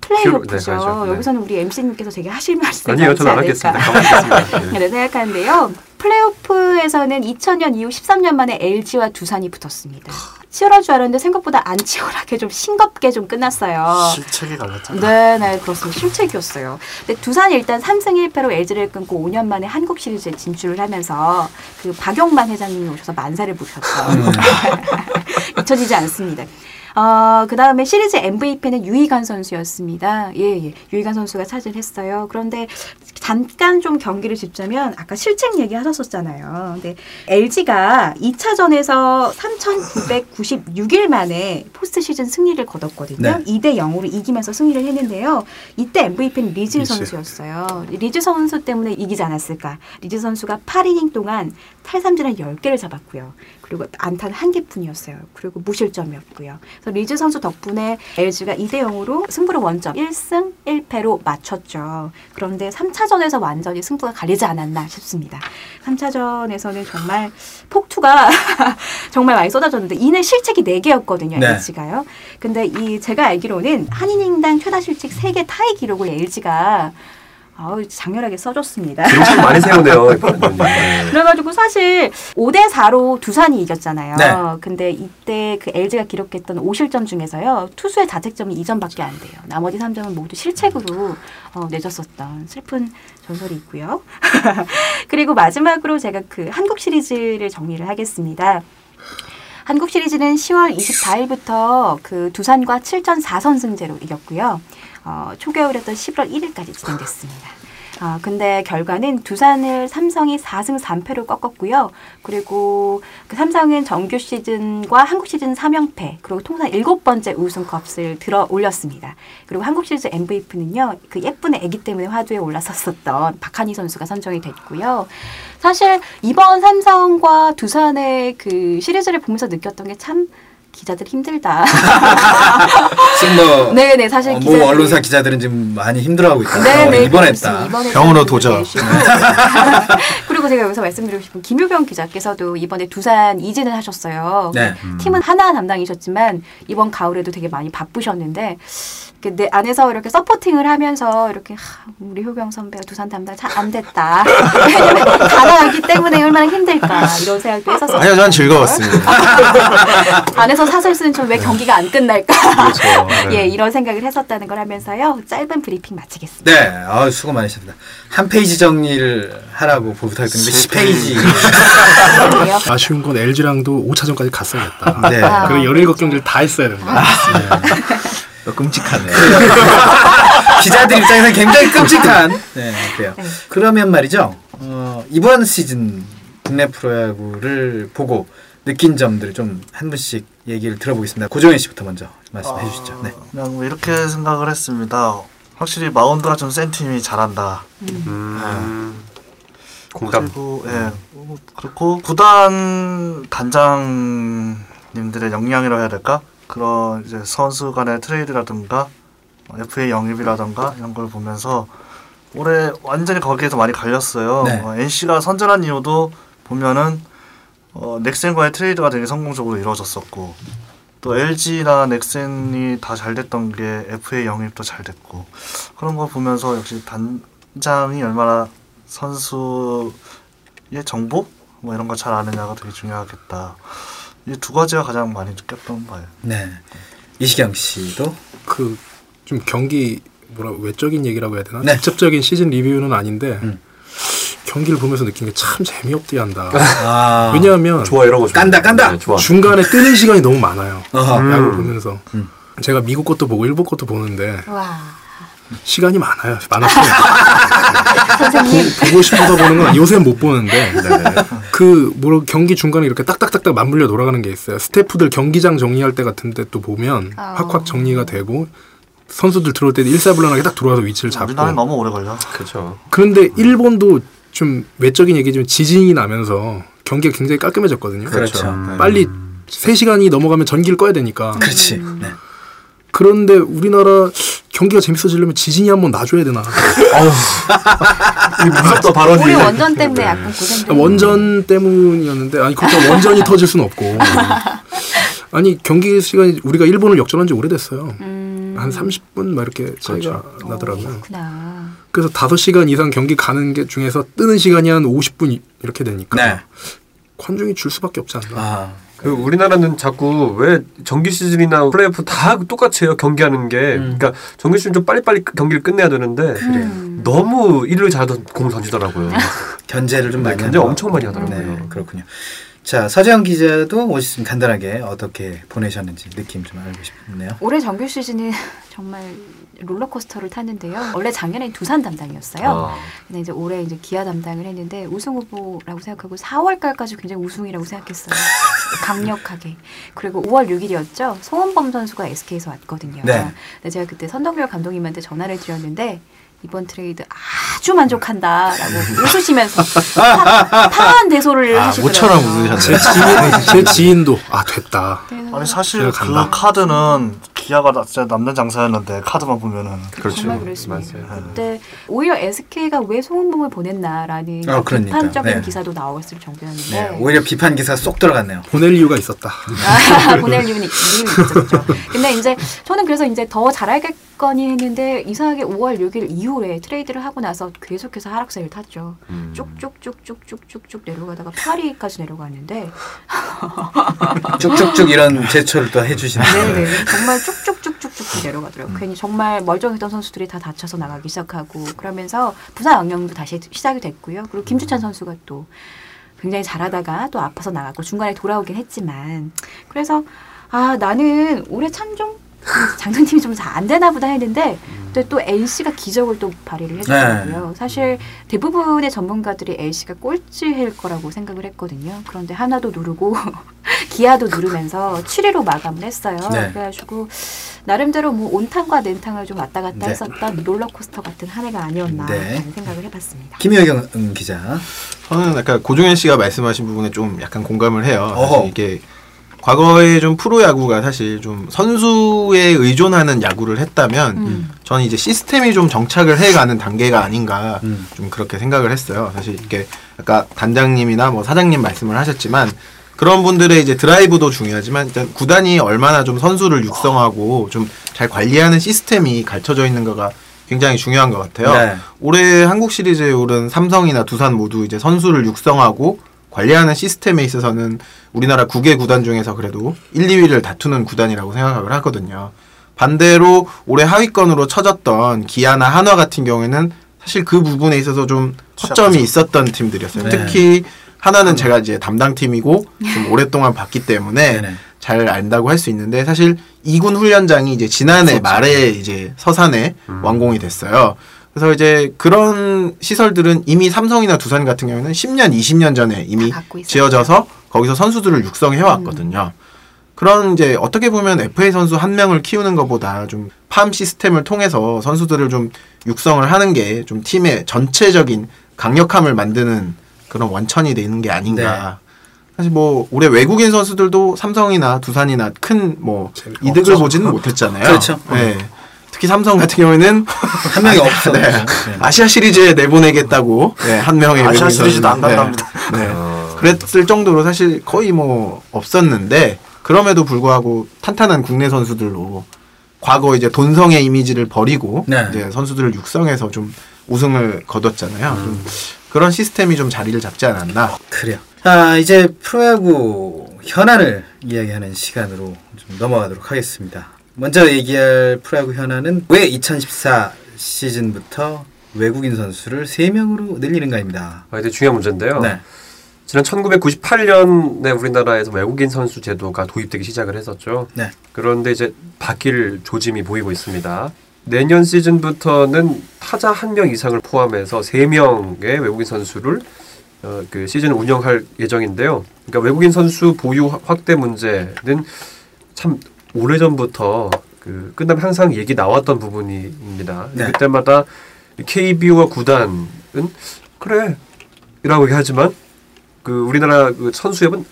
플레이오프죠. 네, 가야죠. 네. 여기서는 우리 MC님께서 되게 하실 말씀이 아니요, 저는 안 않을까. 하겠습니다. 예. 네, 생각하는데요. 플레이오프에서는 2000년 이후 13년 만에 LG와 두산이 붙었습니다. 치열할 줄 알았는데 생각보다 안 치열하게 좀 싱겁게 좀 끝났어요. 실책이 갈렸잖아. 네, 네, 그렇습니다. 실책이었어요. 근데 두산이 일단 3승 1패로 LG를 끊고 5년 만에 한국 시리즈에 진출을 하면서 그 박용만 회장님이 오셔서 만사를 부르셨죠. 잊혀지지 않습니다. 어, 그 다음에 시리즈 MVP는 유희관 선수였습니다. 예, 예. 유희관 선수가 차지를 했어요. 그런데 잠깐 좀 경기를 짚자면 아까 실책 얘기 하셨었잖아요. 근데 LG가 2차전에서 3,996일 만에 포스트 시즌 승리를 거뒀거든요. 네. 2대 0으로 이기면서 승리를 했는데요. 이때 MVP는 리즈 리즈. 선수였어요. 리즈 선수 때문에 이기지 않았을까. 리즈 선수가 8이닝 동안 탈삼진을 10개를 잡았고요. 그리고 안타는 한 개뿐이었어요. 그리고 무실점이었고요. 그래서 리즈 선수 덕분에 LG가 2대 0으로 승부를 원점 1승 1패로 맞췄죠. 그런데 3차전에서 완전히 승부가 갈리지 않았나 싶습니다. 3차전에서는 정말 폭투가 정말 많이 쏟아졌는데 이내 실책이 4개였거든요. 네. LG가요. 근데 이 제가 알기로는 한 이닝당 최다 실책 3개 타이 기록을 LG가 아우 장렬하게 써줬습니다. 기록을 많이 세우네요. 네. 그래가지고 사실 5대 4로 두산이 이겼잖아요. 네. 근데 이때 그 LG가 기록했던 5실점 중에서요. 투수의 자책점이 2점밖에 안 돼요. 나머지 3점은 모두 실책으로 어, 내줬었던 슬픈 전설이 있고요. 그리고 마지막으로 제가 그 한국 시리즈를 정리를 하겠습니다. 한국 시리즈는 10월 24일부터 그 두산과 7전 4선승제로 이겼고요. 어, 초겨울이었던 11월 1일까지 진행됐습니다. 어, 근데 결과는 두산을 삼성이 4승 3패로 꺾었고요. 그리고 그 삼성은 정규 시즌과 한국 시즌 3연패, 그리고 통산 일곱 번째 우승컵을 들어 올렸습니다. 그리고 한국 시리즈 MVP는요, 그 예쁜 애기 때문에 화두에 올라섰었던 박한희 선수가 선정이 됐고요. 사실 이번 삼성과 두산의 그 시리즈를 보면서 느꼈던 게 참 기자들 힘들다. 지금 뭐, 네네 사실 어, 모 기자들이- 언론사 기자들은 지금 많이 힘들어하고 있다. 네, 어, 네, 입원했다. 병으로 도전. 그리고 제가 여기서 말씀드리고 싶은 김효경 기자께서도 이번에 두산 이진을 하셨어요. 네. 팀은 하나 담당이셨지만 이번 가을에도 되게 많이 바쁘셨는데 이렇게 내 안에서 이렇게 서포팅을 하면서 이렇게 하, 우리 효경 선배가 두산 담당 참안 됐다. 왜냐면 다 나가기 때문에 얼마나 힘들까 이런 생각도 했었어요. 아니요, 전 즐거웠습니다. 안에서 사설 쓰는 좀 왜 경기가 안 끝날까? 그렇죠. 네. 예, 이런 생각을 했었다는 걸 하면서요. 짧은 브리핑 마치겠습니다. 네, 아 수고 많으셨습니다. 한 페이지 정리를 하라고 부탁드렸 는데 10페이지. 그래요? 아쉬운 건 LG랑도 5차전까지 갔어야겠다. 네. 아. 그리고 17경기를 다 했어야 된다. 어, 끔찍하네. 기자들 입장에서 굉장히 끔찍한. 네, 그래요. 그러면 말이죠. 어, 이번 시즌 국내 프로야구를 보고 느낀 점들을 좀 한 분씩 얘기를 들어보겠습니다. 고정현 씨부터 먼저 말씀해 주시죠. 네. 그냥 뭐 이렇게 생각을 했습니다. 확실히 마운드가 좀 센 팀이 잘한다. 음, 공감. 그리고 예 어, 그렇고 구단 단장님들의 역량이라 해야 될까 그런 이제 선수 간의 트레이드라든가 어, FA 영입이라든가 이런 걸 보면서 올해 완전히 거기에서 많이 갈렸어요. 네. 어, NC가 선전한 이유도 보면은 어, 넥센과의 트레이드가 되게 성공적으로 이루어졌었고 또 LG나 넥센이 다 잘 됐던 게 FA 영입도 잘 됐고 그런 거 보면서 역시 단장이 얼마나 선수의 정보 뭐 이런 거 잘 아느냐가 되게 중요하겠다. 이 두 가지가 가장 많이 느꼈던 바예요. 네. 이시경 씨도 그 좀 경기 뭐라 외적인 얘기라고 해야 되나? 네. 직접적인 시즌 리뷰는 아닌데 음. 경기를 보면서 느낀 게 참 재미없게 한다. 아, 왜냐하면 좋아 이런 거 좋아. 깐다, 깐다! 네, 좋아. 중간에 뜨는 시간이 너무 많아요. 야구 보면서 음. 제가 미국 것도 보고 일본 것도 보는데 와. 시간이 많아요. 많았어요. 선생님. 보, 보고 싶어서 보는 건 요새 못 보는데 그 뭐라 경기 중간에 이렇게 딱딱딱딱 맞물려 돌아가는 게 있어요. 스태프들 경기장 정리할 때 같은데 또 보면 아. 확확 정리가 되고 선수들 들어올 때 일사불란하게 딱 들어와서 위치를 잡고 우리나라는 너무 오래 걸려. 그렇죠. 그런데 일본도 좀 외적인 얘기지만 지진이 나면서 경기가 굉장히 깔끔해졌거든요. 그렇죠. 음. 빨리 3시간이 넘어가면 전기를 꺼야 되니까. 그렇지. 네. 그런데 우리나라 경기가 재밌어지려면 지진이 한번 놔줘야 되나. 이 무섭다 발언이. 우리 원전 때문에 약간 고생돼. 원전 때문이었는데 아니 그렇다고 원전이 터질 수는 없고 아니 경기 시간이 우리가 일본을 역전한 지 오래됐어요 음. 한 30분 막 이렇게 차이가 어, 나더라고요 그렇구나. 그래서 5시간 이상 경기 가는 게 중에서 뜨는 시간이 한 50분 이- 이렇게 되니까 네. 관중이 줄 수밖에 없지 않나 아, 그 우리나라는 자꾸 왜 정규 시즌이나 플레이오프 다 똑같이 해요 경기하는 게 음. 그러니까 정규 시즌 좀 빨리빨리 경기를 끝내야 되는데 음. 너무 일을 잘하던 공을 던지더라고요. 견제를 좀 많이 네, 견제 것 엄청. 많이 하더라고요. 네, 그렇군요. 자, 서재영 기자도 오셨으면 간단하게 어떻게 보내셨는지 느낌 좀 알고 싶네요. 올해 정규 시즌은 정말 롤러코스터를 탔는데요. 원래 작년에 두산 담당이었어요. 아. 근데 이제 올해 이제 기아 담당을 했는데 우승 후보라고 생각하고 4월까지 굉장히 우승이라고 생각했어요. 강력하게. 그리고 5월 6일이었죠. 송원범 선수가 SK에서 왔거든요. 네. 근데 제가 그때 선동열 감독님한테 전화를 드렸는데 이번 트레이드 아주 만족한다라고 웃으시면서 파, 파안대소를 아, 하시더라고요. 모처럼 웃으셨네. 제, 지인, 제 지인도 아 됐다 아니 사실 그 간다. 카드는 기아가 나- 진짜 남는 장사였는데 카드만 보면은 그렇죠. 정말 그랬습니다. 맞아요. 그때 오히려 SK가 왜 송은범을 보냈나라는 어, 그러니까. 비판적인 네. 기사도 나왔을 정도였는데 네, 오히려 비판 기사 쏙 들어갔네요. 보낼 이유가 있었다 아, 보낼 이유는 있었죠. 근데 이제 저는 그래서 이제 더 잘할 하위 권이 했는데 이상하게 5월 6일 이후에 트레이드를 하고 나서 계속해서 하락세를 탔죠. 음. 쭉쭉쭉쭉쭉쭉쭉 내려가다가 8위까지 내려갔는데 쭉쭉쭉 이런 제초를 또 해주시는. 네네 정말 쭉쭉쭉쭉쭉 내려가더라고요. 괜히 정말 멀쩡했던 선수들이 다 다쳐서 나가기 시작하고 그러면서 부상 악령도 다시 시작이 됐고요. 그리고 김주찬 선수가 또 굉장히 잘하다가 또 아파서 나갔고 중간에 돌아오긴 했지만 그래서 아 나는 올해 참좀 장성팀이 좀 잘 안 되나 보다 했는데 근데 또 LC가 기적을 또 발휘를 해주더라고요. 사실 대부분의 전문가들이 LC가 꼴찌일 거라고 생각을 했거든요. 그런데 하나도 누르고 기아도 누르면서 7위로 마감을 했어요. 네. 그래가지고 나름대로 뭐 온탕과 냉탕을 좀 왔다 갔다 네. 했었던 롤러코스터 같은 한 해가 아니었나 네. 라는 생각을 해봤습니다. 김효경 음, 기자. 저는 아까 고종현 씨가 말씀하신 부분에 좀 약간 공감을 해요. 이게 과거에 좀 프로야구가 사실 좀 선수에 의존하는 야구를 했다면 음. 저는 이제 시스템이 좀 정착을 해가는 단계가 아닌가 음. 좀 그렇게 생각을 했어요. 사실 이렇게 아까 단장님이나 뭐 사장님 말씀을 하셨지만 그런 분들의 이제 드라이브도 중요하지만 일단 구단이 얼마나 좀 선수를 육성하고 좀 잘 관리하는 시스템이 갖춰져 있는 거가 굉장히 중요한 것 같아요. 네. 올해 한국 시리즈에 오른 삼성이나 두산 모두 이제 선수를 육성하고 관리하는 시스템에 있어서는 우리나라 9개 구단 중에서 그래도 1, 2위를 다투는 구단이라고 생각을 하거든요. 반대로 올해 하위권으로 쳐졌던 기아나 한화 같은 경우에는 사실 그 부분에 있어서 좀 허점이 있었던 팀들이었어요. 네. 특히 하나는 제가 이제 담당 팀이고 좀 오랫동안 봤기 때문에 네네. 잘 안다고 할 수 있는데 사실 이군 훈련장이 이제 지난해 말에 이제 서산에 완공이 됐어요. 그래서 이제 그런 시설들은 이미 삼성이나 두산 같은 경우는 10년, 20년 전에 이미. 지어져서 거기서 선수들을 육성해 왔거든요. 그런 이제 어떻게 보면 FA 선수 한 명을 키우는 것보다 좀 팜 시스템을 통해서 선수들을 좀 육성을 하는 게 좀 팀의 전체적인 강력함을 만드는 그런 원천이 되는 게 아닌가. 사실 뭐 올해 외국인 선수들도 삼성이나 두산이나 큰 뭐 이득을 보지는 못했잖아요. 그렇죠. 네. 특히 삼성 같은 경우에는 한 명이 없어. 네. 네. 아시아 시리즈에 내보내겠다고 네, 한 명의 아시아 시리즈도 안. 간답니다. 네. 네. 그랬을 정도로 사실 거의 뭐 없었는데 그럼에도 불구하고 탄탄한 국내 선수들로 과거 이제 돈성의 이미지를 버리고 네. 이제 선수들을 육성해서 좀 우승을 거뒀잖아요. 좀 그런 시스템이 좀 자리를 잡지 않았나. 그래요. 자, 이제 프로야구 현안을 이야기하는 시간으로 좀 넘어가도록 하겠습니다. 먼저 얘기할 프로야구 현안은 왜 2014 시즌부터 외국인 선수를 3명으로 늘리는가입니다. 아, 이제 중요한 문제인데요. 네. 지난 1998년에 우리나라에서 외국인 선수 제도가 도입되기 시작을 했었죠. 네. 그런데 이제 바뀔 조짐이 보이고 있습니다. 내년 시즌부터는 타자 한 명 이상을 포함해서 세 명의 외국인 선수를 어, 그 시즌을 운영할 예정인데요. 그러니까 외국인 선수 보유 확- 확대 문제는 참 오래전부터 그 끝나면 항상 얘기 나왔던 부분입니다. 네. 그때마다 KBO와 구단은 그래 이라고 얘기하지만 그 우리나라 그 선수협은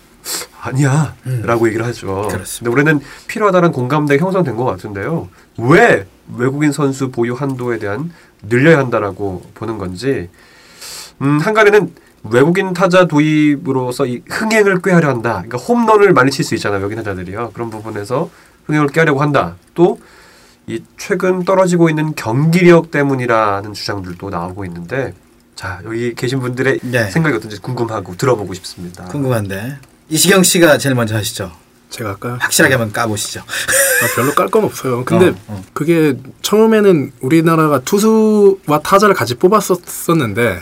아니야라고 얘기를 하죠. 음. 그렇습니다. 근데 올해는 필요하다는 공감대가 형성된 것 같은데요. 왜 외국인 선수 보유 한도에 대한 늘려야 한다라고 보는 건지 음, 한간에는 외국인 타자 도입으로서 이 흥행을 꾀하려 한다. 그러니까 홈런을 많이 칠 수 있잖아요. 외국인 타자들이요. 그런 부분에서 흥행을 꾀하려고 한다. 또 이 최근 떨어지고 있는 경기력 때문이라는 주장들도 나오고 있는데 자 여기 계신 분들의 네. 생각이 어떤지 궁금하고 들어보고 싶습니다. 궁금한데 이시경 씨가 제일 먼저 하시죠. 제가 아까 확실하게 한번 까보시죠. 아, 별로 깔 건 없어요. 근데 어, 어. 그게 처음에는 우리나라가 투수와 타자를 같이 뽑았었는데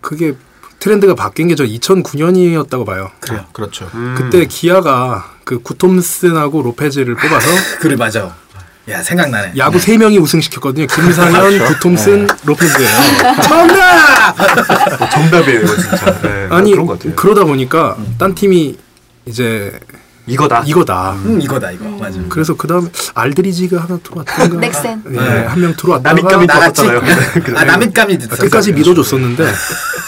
그게 트렌드가 바뀐 게 저 2009년이었다고 봐요. 그래요. 그렇죠. 음. 그때 기아가 그 구톰슨하고 로페즈를 뽑아서 그래 맞아. 야 생각나네. 야구 세 명이 우승시켰거든요. 김상현, 구톰슨, 로페즈예요. 정답. 어, 정답이에요, 이거 진짜. 네, 아니 그런 것 같아요. 그러다 보니까 딴 팀이 이제 이거다. 이거다. 음 이거다 이거 맞아. 그래서 그 다음에 알드리지가 하나 들어왔던가. 넥센. 네, 한명 들어왔다가. 나갔잖아요. 아 남인감이 아, 끝까지 믿어줬었는데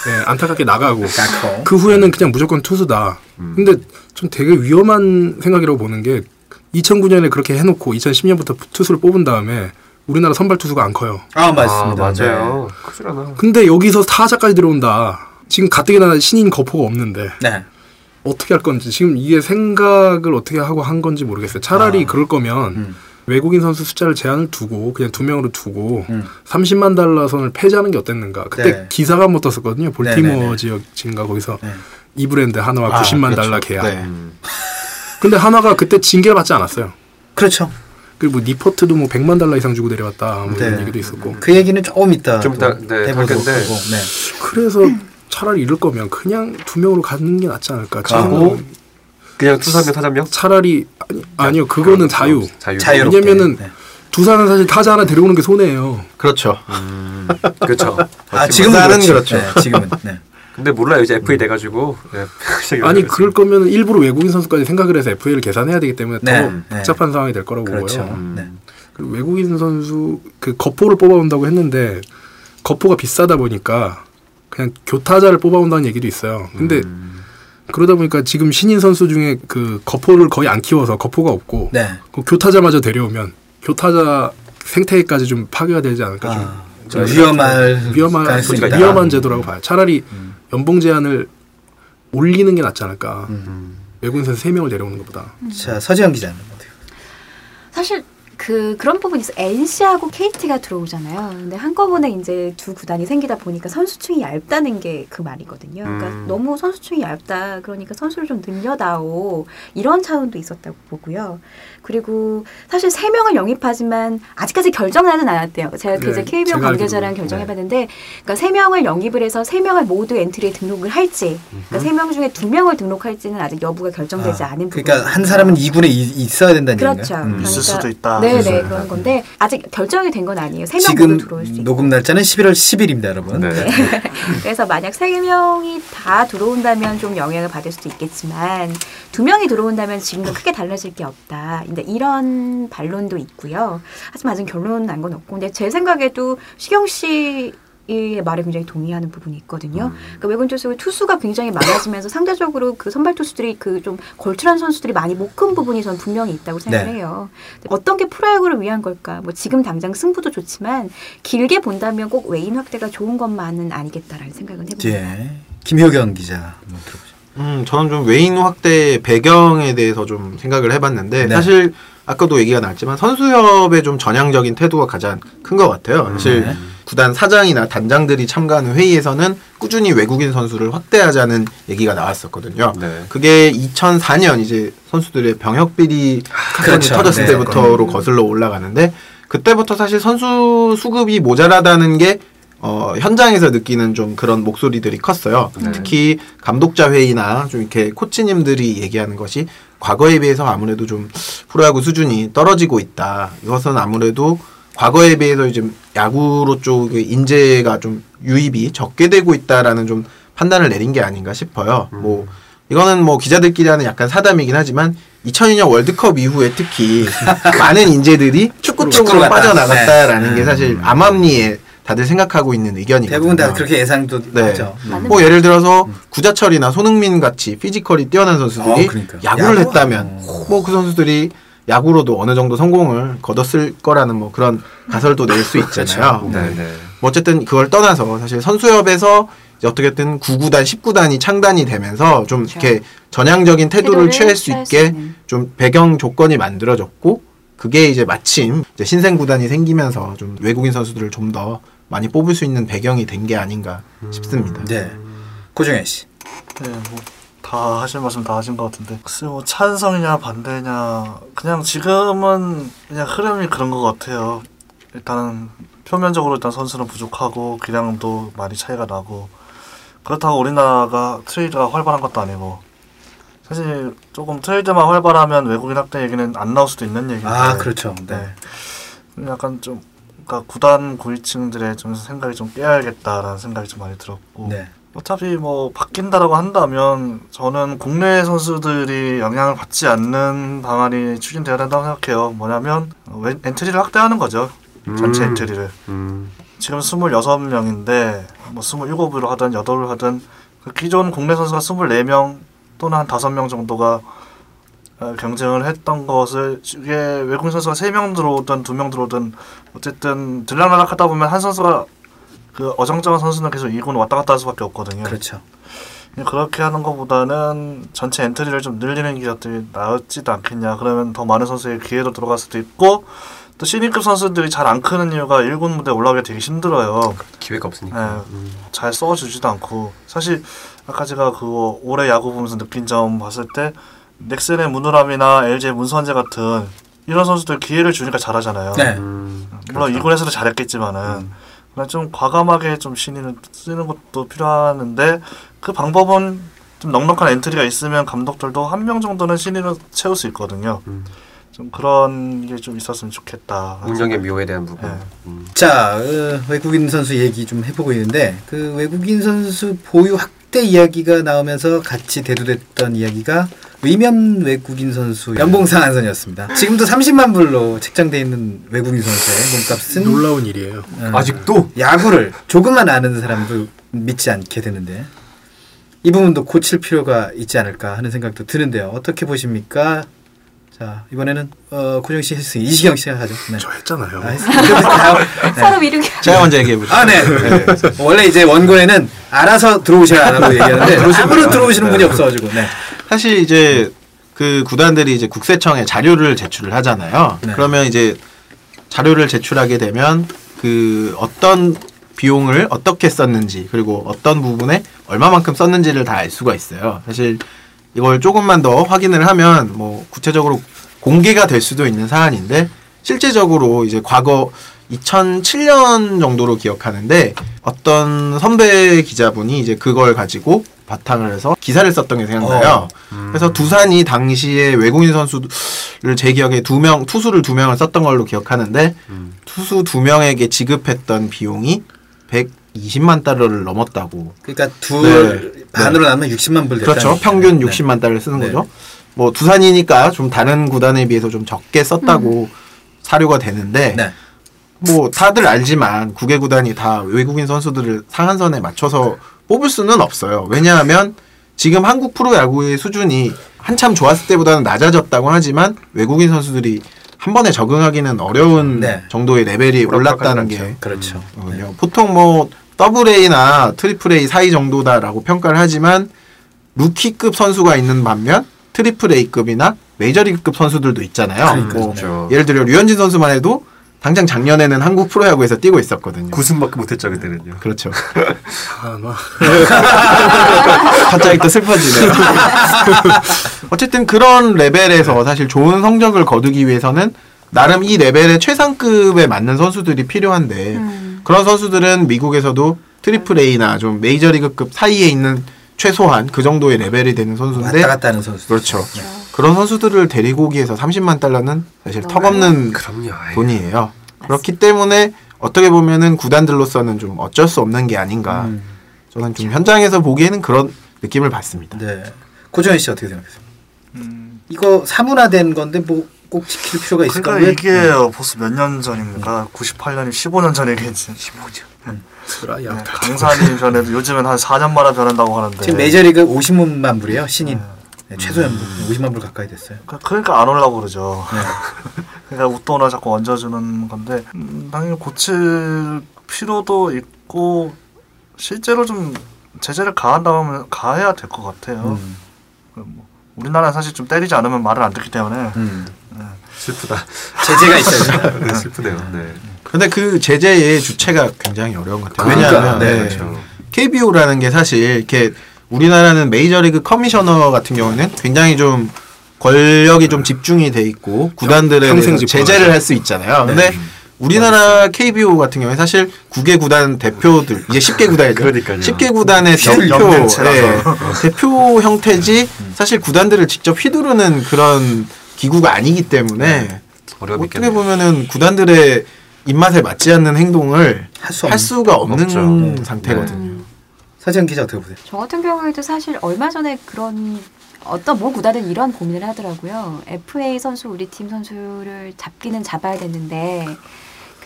네, 안타깝게 나가고. 그 후에는 그냥 무조건 투수다. 근데 좀 되게 위험한 생각이라고 보는 게 2009년에 그렇게 해놓고 2010년부터 투수를 뽑은 다음에 우리나라 선발 투수가 안 커요. 아 맞습니다. 아, 맞아요. 크질 않아. 근데 여기서 타자까지 들어온다. 지금 가뜩이나 신인 거포가 없는데 네. 네. 어떻게 할 건지 지금 이게 생각을 어떻게 하고 한 건지 모르겠어요. 차라리 아. 그럴 거면 음. 외국인 선수 숫자를 제한을 두고 그냥 두 명으로 두고 음. 30만 달러 선을 폐지하는 게 어땠는가. 그때 네. 기사가 한번 떴었거든요. 볼티모어 네네네. 지역인가 거기서 네. 이 브랜드 하나와 아, 90만 그렇죠. 달러 계약. 네. 근데 하나가 그때 징계를 받지 않았어요. 그렇죠. 그리고 뭐 니포트도 뭐 100만 달러 이상 주고 데려왔다 뭐 이런 네. 얘기도 있었고. 그 얘기는 조금 이따 좀 이따, 또 네. 하고, 네. 그래서 차라리 이럴 거면 그냥 두 명으로 가는 게 낫지 않을까. 가고 그냥 투삼명 타점명 차라리 아니, 아니 요 그거는 자유. 자유. 자유롭게. 왜냐면은 네. 두산은 사실 타자 하나 데려오는 게 손해예요. 그렇죠. 그렇죠. 아 지금은 나는 그렇죠. 그렇죠. 네, 지금은. 네. 근데 몰라요 이제 FA 돼가지고 네. 아니 그럴 거면 일부러 외국인 선수까지 생각을 해서 FA를 계산해야 되기 때문에 네, 더 네. 복잡한 상황이 될 거라고 그렇죠. 보고요. 네. 그리고 외국인 선수 그 거포를 뽑아온다고 했는데 거포가 비싸다 보니까 그냥 교타자를 뽑아온다는 얘기도 있어요. 근데 그러다 보니까 지금 신인 선수 중에 그 거포를 거의 안 키워서 거포가 없고 네. 그 교타자마저 데려오면 교타자 생태계까지 좀 파괴가 되지 않을까 좀 아, 좀 위험할 그러니까 있다. 위험한 제도라고 봐요. 차라리 연봉 제한을 올리는 게 낫지 않을까. 음. 외국인 선수 3명을 데려오는 것보다. 자 서지영 기자는 어때요? 사실 그 그런 있어. NC하고 KT가 들어오잖아요. 근데 한꺼번에 이제 두 구단이 생기다 보니까 선수층이 얇다는 게 그 말이거든요. 그러니까 음. 너무 선수층이 얇다. 그러니까 선수를 좀 늘려다오. 이런 차원도 있었다고 보고요. 그리고 사실 세 명을 영입하지만 아직까지 결정하진 않았대요. 제가 그 네, 이제 KBO 관계자랑. 결정해봤는데, 그러니까 세 명을 영입을 해서 세 명을 모두 엔트리에 등록을 할지, 그러니까 세명 중에 두 명을 등록할지는 아직 여부가 결정되지 아, 않은 부분. 그러니까 한 사람은 2군에 있어야 된다는 그렇죠. 얘기인가요? 음. 있을 수도 있다. 네네 있을 수도 그런 있다. 건데 아직 결정이 된 건 아니에요. 세명 지금 모두 들어올 수 있고. 녹음 날짜는 11월 10일입니다, 여러분. 네. 그래서 만약 세 명이 다 들어온다면 좀 영향을 받을 수도 있겠지만 두 명이 들어온다면 지금과 크게 달라질 게 없다. 근데 이런 반론도 있고요. 하지만 아직 결론 난 건 없고, 근데 제 생각에도 시경 씨. 이 말에 굉장히 동의하는 부분이 있거든요. 그러니까 외국인 투수 투수가 굉장히 많아지면서 상대적으로 그 선발 투수들이 그 좀 걸출한 선수들이 많이 못 큰 부분이 전 분명히 있다고 생각을 네. 해요. 어떤 게 프로야구를 위한 걸까? 뭐 지금 당장 승부도 좋지만 길게 본다면 꼭 외인 확대가 좋은 것만은 아니겠다라는 생각은 해봅니다. 예. 김효경 기자 한번 들어보죠. 음, 저는 좀 외인 확대 배경에 대해서 좀 생각을 해봤는데 네. 사실 아까도 얘기가 나왔지만 선수협의 좀 전향적인 태도가 가장 큰 것 같아요. 사실 네. 구단 사장이나 단장들이 참가하는 회의에서는 꾸준히 외국인 선수를 확대하자는 얘기가 나왔었거든요. 네. 그게 2004년 이제 선수들의 병역 비리 사건이 그렇죠. 터졌을 네. 때부터로 거슬러 올라가는데 그때부터 사실 선수 수급이 모자라다는 게 어, 현장에서 느끼는 좀 그런 목소리들이 컸어요. 특히 감독자 회의나 좀 이렇게 코치님들이 얘기하는 것이 과거에 비해서 아무래도 좀 프로야구 수준이 떨어지고 있다. 이것은 아무래도 과거에 비해서 이제 야구로 쪽의 인재가 좀 유입이 적게 되고 있다라는 좀 판단을 내린 게 아닌가 싶어요. 뭐 이거는 뭐 기자들끼리 하는 약간 사담이긴 하지만 2002년 월드컵 이후에 특히 많은 인재들이 축구 쪽으로. 빠져나갔다라는 네. 게 사실 암암리에 다들 생각하고 있는 의견이거든요. 대부분 다 그렇게 예상도 네. 하죠. 맞는 뭐 예를 들어서 구자철이나 손흥민 같이 피지컬이 뛰어난 선수들이 어, 그러니까. 야구를 야구? 했다면 뭐 그 선수들이 야구로도 어느 정도 성공을 거뒀을 거라는 뭐 그런 가설도 낼 수 있잖아요. 그렇죠. 네, 네. 뭐 어쨌든 그걸 떠나서 사실 선수협에서 어떻게든 9구단, 10구단이 창단이 되면서 좀 그렇죠. 이렇게 전향적인 태도를 태도를 취할 수 취할 수 있게 있는. 좀 배경 조건이 만들어졌고 그게 이제 마침 이제 신생 구단이 생기면서 좀 외국인 선수들을 좀 더 많이 뽑을 수 있는 배경이 된 게 아닌가 싶습니다. 네. 고정현 씨. 네, 뭐 다 하실 말씀 다 하신 것 같은데 글쎄 뭐 찬성이냐 반대냐 그냥 지금은 그냥 흐름이 그런 것 같아요. 일단은 표면적으로 일단 선수는 부족하고 기량도 많이 차이가 나고 그렇다고 우리나라가 트레이드가 활발한 것도 아니고 사실 조금 트레이드만 활발하면 외국인 확대 얘기는 안 나올 수도 있는 얘기인데 아 그렇죠. 네. 네. 약간 좀 그러니까 구단 고위층들의 좀 생각이 좀 깨야겠다라는 생각이 좀 많이 들었고 네. 어차피 뭐 바뀐다라고 한다면 저는 국내 선수들이 영향을 받지 않는 방안이 추진돼야 된다고 생각해요. 뭐냐면 엔트리를 확대하는 거죠. 전체 음. 엔트리를. 음. 지금 26명인데 뭐 27으로 하든 8을 하든 그 기존 국내 선수가 24명 또는 한 5명 정도가 어, 경쟁을 했던 것을 이게 외국인 선수가 3명 들어오든 2명 들어오든 어쨌든 들락날락 하다 보면 한 선수가 그 어정쩡한 선수는 계속 2군 왔다 갔다 할 수밖에 없거든요. 그렇죠. 그렇게 하는 것보다는 전체 엔트리를 좀 늘리는 게 어떻게 나을지도 않겠냐. 그러면 더 많은 선수의 기회도 들어갈 수도 있고 또 신인급 선수들이 잘 안 크는 이유가 1군 무대 올라오기가 되게 힘들어요. 기회가 없으니까. 예, 잘 써주지도 않고 사실 아까 제가 그거 올해 야구 보면서 느낀 점 봤을 때 넥센의 문우람이나 LG의 문선재 같은 이런 선수들 기회를 주니까 잘하잖아요. 네. 물론 이군에서도 잘했겠지만은 그냥 좀 과감하게 좀 신인을 쓰는 것도 필요하는데 그 방법은 좀 넉넉한 엔트리가 있으면 감독들도 한 명 정도는 신인으로 채울 수 있거든요. 좀 그런 게 좀 있었으면 좋겠다. 운영의 묘에 대한 부분. 자, 어, 외국인 선수 얘기 좀 해보고 있는데 그 외국인 선수 보유 확 대 이야기가 나오면서 같이 대두됐던 이야기가 위면 외국인 선수 연봉 상 한선이었습니다. 지금도 30만 불로 책정돼 있는 외국인 선수의 몸값은 놀라운 일이에요. 어, 아직도 야구를 조금만 아는 사람도 믿지 않게 되는데 이 부분도 고칠 필요가 있지 않을까 하는 생각도 드는데요. 어떻게 보십니까? 자 이번에는 어, 고정 씨 했으니 이시경 씨가 하죠. 네. 저 했잖아요. 아, 했습니다. 다음, 네. 서로 미루게. 제가 먼저 얘기해 보죠. 아, 네. 네. 원래 이제 원고에는 알아서 들어오셔야 하라고 얘기하는데 아무런 들어오시는 분이 없어가지고. 네. 사실 이제 그 구단들이 이제 국세청에 자료를 제출을 하잖아요. 네. 그러면 이제 자료를 제출하게 되면 그 어떤 비용을 어떻게 썼는지 그리고 어떤 부분에 얼마만큼 썼는지를 다 알 수가 있어요. 사실 이걸 조금만 더 확인을 하면 뭐 구체적으로 공개가 될 수도 있는 사안인데 실제적으로 이제 과거 2007년 정도로 기억하는데 어떤 선배 기자분이 이제 그걸 가지고 바탕을 해서 기사를 썼던 게 생각나요. 그래서 두산이 당시에 외국인 선수를 제 기억에 두 명 투수를 두 명을 썼던 걸로 기억하는데 투수 두 명에게 지급했던 비용이 120만 달러를 넘었다고. 그러니까 둘 네. 반으로 나면 60만 불. 그렇죠. 평균 60만 달러를 쓰는 네. 거죠. 뭐 두산이니까 좀 다른 구단에 비해서 좀 적게 썼다고 사료가 되는데 네. 뭐 다들 알지만 국외 구단이 다 외국인 선수들을 상한선에 맞춰서 뽑을 수는 없어요. 왜냐하면 지금 한국 프로야구의 수준이 한참 좋았을 때보다는 낮아졌다고 하지만 외국인 선수들이 한 번에 적응하기는 어려운 네. 정도의 레벨이 올랐다는 게 그렇죠. 거군요. 보통 뭐 더블 A나 트리플 A 사이 정도다라고 평가를 하지만 루키급 선수가 있는 반면 트리플 A급이나 메이저리그급 선수들도 있잖아요. 그러니까요. 뭐 그렇죠. 예를 들어 류현진 선수만 해도 당장 작년에는 한국 프로야구에서 뛰고 있었거든요. 9승밖에 못했죠 그때는요. 그렇죠. 아, 막. 갑자기 또 슬퍼지네요. 어쨌든 그런 레벨에서 사실 좋은 성적을 거두기 위해서는 나름 이 레벨의 최상급에 맞는 선수들이 필요한데 음. 그런 선수들은 미국에서도 트리플 A나 좀 메이저리그급 사이에 있는 최소한 그 정도의 레벨이 되는 선수인데 왔다 갔다 하는 선수. 그렇죠. 그런 선수들을 데리고 오기 위해서 30만 달러는 사실 너무 턱없는 그럼요. 돈이에요. 그렇기 때문에 어떻게 보면은 구단들로서는 좀 어쩔 수 없는 게 아닌가. 음. 저는 좀 현장에서 보기에는 그런 느낌을 받습니다. 네. 고정현 씨 어떻게 생각하세요? 음, 이거 사문화된 건데 뭐 꼭 지킬 필요가 있을까? 그러니까 이게 벌써 몇 년 전입니까? 98년이 15년 전 얘기지. 15년. 그라, 야, 강산이 변해도 요즘은 한 4년 만에 변한다고 하는데. 지금 메이저리그 50만 불이에요 신인. 네, 최소 연봉 50만 불 가까이 됐어요. 그- 그러니까 안 올라고 그러죠. 네. 그러니까 웃돈을 자꾸 얹어주는 건데 음, 당연히 고칠 필요도 있고 실제로 좀 제재를 가한다면 가해야 될 것 같아요. 음. 뭐, 우리나라는 사실 좀 때리지 않으면 말을 안 듣기 때문에 음. 슬프다. 제재가 있어요. 네, 슬프네요. 네. 근데 그 제재의 주체가 굉장히 어려운 것 같아요. 그러니까, 왜냐하면 네. 그렇죠. KBO라는 게 사실 이렇게 우리나라는 메이저리그 커미셔너 같은 경우는 굉장히 좀 권력이 좀 집중이 돼 있고 구단들에 대해서. 제재를 할 수 있잖아요. 근데 우리나라 KBO 같은 경우에 사실 9개 구단 대표들 이제 10개 구단이죠. 그러니까요. 10개 구단의 대표. 예, 대표 형태지 사실 구단들을 직접 휘두르는 그런 기구가 아니기 때문에 어려움이 어떻게. 보면은 구단들의 입맛에 맞지 않는 행동을 할수 할. 수가 없는 없죠. 네. 상태거든요. 사진 기자 어떻게 보세요? 저 같은 경우에도 사실 얼마 전에 그런 어떤 모 구단은 이런 고민을 하더라고요. FA 선수 우리 팀 선수를 잡기는 잡아야 되는데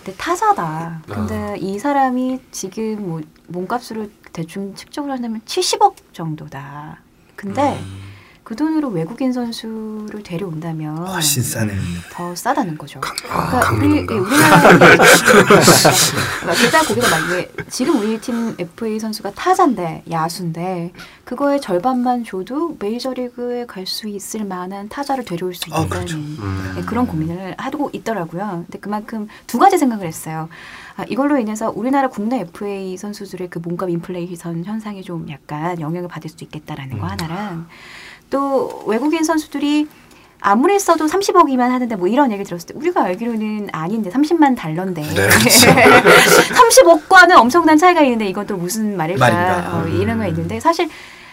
근데 타자다. 근데 이 사람이 지금 뭐 몸값으로 대충 측정을 한다면 70억 정도다. 근데 그 돈으로 외국인 선수를 데려온다면 훨씬 싸네. 더 싸다는 거죠. 아, 그러니까 우리 강민호인가? 예, 우리나라 일단 거기가 만약에 지금 우리 팀 FA 선수가 타자인데 야수인데 그거의 절반만 줘도 메이저리그에 갈 수 있을 만한 타자를 데려올 수 아, 있다는 그렇죠. 음. 네, 그런 고민을 하고 있더라고요. 근데 그만큼 두 가지 생각을 했어요. 아, 이걸로 인해서 우리나라 국내 FA 선수들의 그 몸값 인플레이션 현상이 좀 약간 영향을 받을 수 있겠다라는 거 하나랑 또 외국인 선수들이 아무리 써도 30억이면 하는데 뭐 이런 얘기를 들었을 때 우리가 알기로는 아닌데 30만 달러인데. 네, 30억과는 엄청난 차이가 있는데 이건 또 무슨 말일까. 어, 이런 거 있는데 사실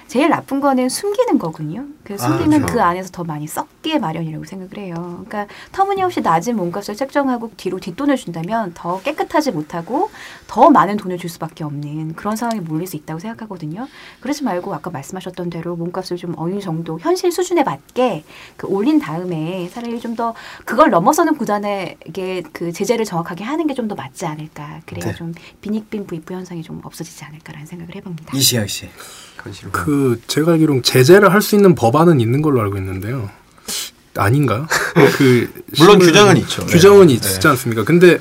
제일 나쁜 거는 숨기는 거군요. 그 아, 숨기면 그렇죠. 그 안에서 더 많이 썩기에 마련이라고 생각을 해요. 그러니까 터무니없이 낮은 몸값을 책정하고 뒤로 뒷돈을 준다면 더 깨끗하지 못하고 더 많은 돈을 줄 수밖에 없는 그런 상황에 몰릴 수 있다고 생각하거든요. 그러지 말고 아까 말씀하셨던 대로 몸값을 좀 어느 정도 현실 수준에 맞게 그 올린 다음에 차라리 좀 더 그걸 넘어서는 구단에게 그 제재를 정확하게 하는 게 좀 더 맞지 않을까. 그래야 네. 좀 빈익빈 부익부 현상이 좀 없어지지 않을까라는 생각을 해봅니다. 이시영 씨. 관심. 그 제가 알기로는 제재를 할 수 있는 법안은 있는 걸로 알고 있는데요. 아닌가? 그 물론 규정은 있죠. 규정은 네. 있지 않습니까? 근데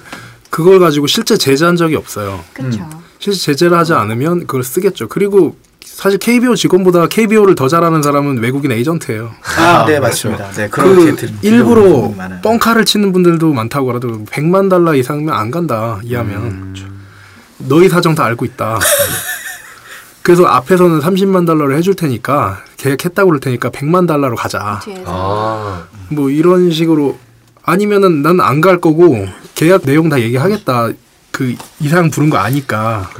그걸 가지고 실제 제재한 적이 없어요. 그렇죠. 실제 제재를 하지 않으면 그걸 쓰겠죠. 그리고 사실 KBO 직원보다 KBO를 더 잘하는 사람은 외국인 에이전트예요. 아, 네, 맞습니다. 네, 그 들- 일부러 많아요. 뻥카를 치는 분들도 많다고 하더라도 100만 달러 이상이면 안 간다 이하면 음. 너희 사정 다 알고 있다. 그래서 앞에서는 30만 달러를 해줄 테니까 계획했다고 그럴 테니까 100만 달러로 가자. 아, 뭐 이런 식으로 아니면은 난 안 갈 거고 계약 내용 다 얘기하겠다. 그 이상 부른 거 아니까.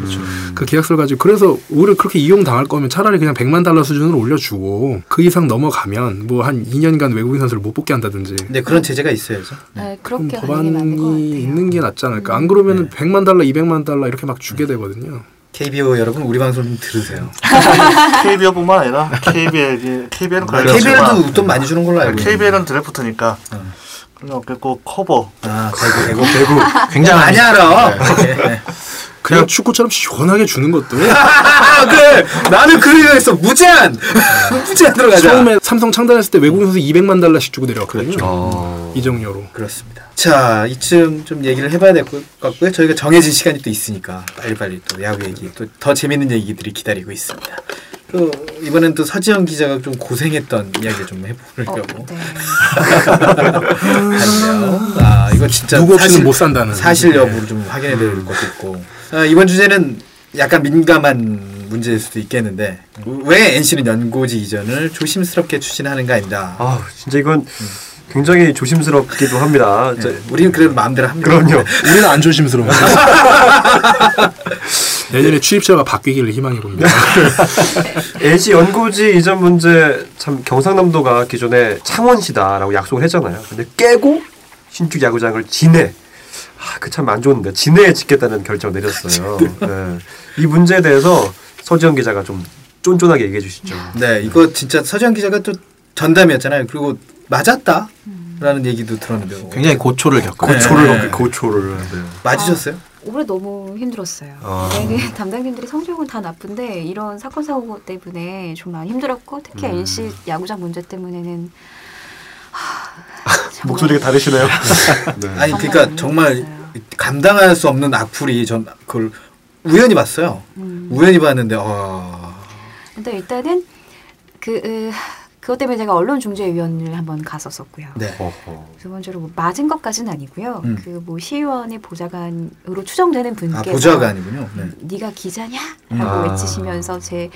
그 계약서를 가지고 그래서 오히려 그렇게 이용 당할 거면 차라리 그냥 100만 달러 수준으로 올려주고 그 이상 넘어가면 뭐 한 2년간 외국인 선수를 못 뽑게 한다든지. 네, 그런 제재가 있어야죠. 네, 그럼 그렇게 가는 게 맞는 것 같아요. 법안이 있는 게 낫지 않을까? 안 그러면은 100만 달러 200만 달러 이렇게 막 주게 되거든요 KBO 여러분 우리 방송 좀 들으세요. KBO뿐만 아니라 KBL, KBL은 KBL도 돈 많이 주는 걸로 알고. KBL은 드래프트니까 그냥 없겠고 커버. 아, 대구, 대구, 대구. 굉장히 많이 알아. 네. 그냥 축구처럼 시원하게 주는 것도 아, 그래. 나는 그 생각했어. 무제한. 무제한 들어가자. 처음에 삼성 창단했을 때 외국인 선수 200만 달러씩 주고 내려왔거든요 어. 이정료로 그렇습니다. 자, 이쯤 좀 얘기를 해봐야 될 것 같고요. 저희가 정해진 시간이 또 있으니까 빨리빨리 또 야구 얘기 또 더 재밌는 얘기들이 기다리고 있습니다. 그 이번엔 또 서지영 기자가 좀 고생했던 이야기를 좀 어, 해보려고 네. 하는데요. 아, 이거 진짜 누구 없이는 사실- 못 산다는 사실 네. 여부를 좀 확인해야 될 것도 있고 아, 이번 주제는 약간 민감한 문제일 수도 있겠는데 왜 NC는 연고지 이전을 조심스럽게 추진하는가입니다. 아, 진짜 이건 굉장히 조심스럽기도 합니다. 자, 네, 우리는 그래도 마음대로 합니다. 그럼요. 우리는 안 조심스러워 내년에 취입처가 바뀌기를 희망해 봅니다 LG 연고지 이전 문제 참 경상남도가 기존에 창원시다라고 약속을 했잖아요. 근데 깨고 신축 야구장을 진해. 아, 그 참 안 좋은데 진해에 짓겠다는 결정을 내렸어요. 네. 이 문제에 대해서 서지영 기자가 좀 쫀쫀하게 얘기해 주시죠. 네, 이거 진짜 서지영 기자가 또 전담이었잖아요. 그리고 맞았다 라는 얘기도 들었는데 굉장히 고초를 겪고 네. 고초를 네. 고초를. 네. 맞으셨어요? 올해 너무 힘들었어요. 아. 네, 담당님들이 성적은 다 나쁜데 이런 사건 사고 때문에 좀 많이 힘들었고 특히 음. NC 야구장 문제 때문에는 목소리가 다르시네요. 네. 아니 그러니까 정말. 감당할 수 없는 악플이 전 그걸 우연히 봤어요. 음. 우연히 봤는데 어, 근데 일단은 그 으, 그것 때문에 제가 언론 중재위원을 한번 갔었었고요. 네. 어허. 두 번째로 뭐 맞은 것까지는 아니고요. 음. 그뭐 시의원의 보좌관으로 추정되는 분께서 아 보좌관이군요. 네. 네가 기자냐? 음. 라고 아. 외치시면서 제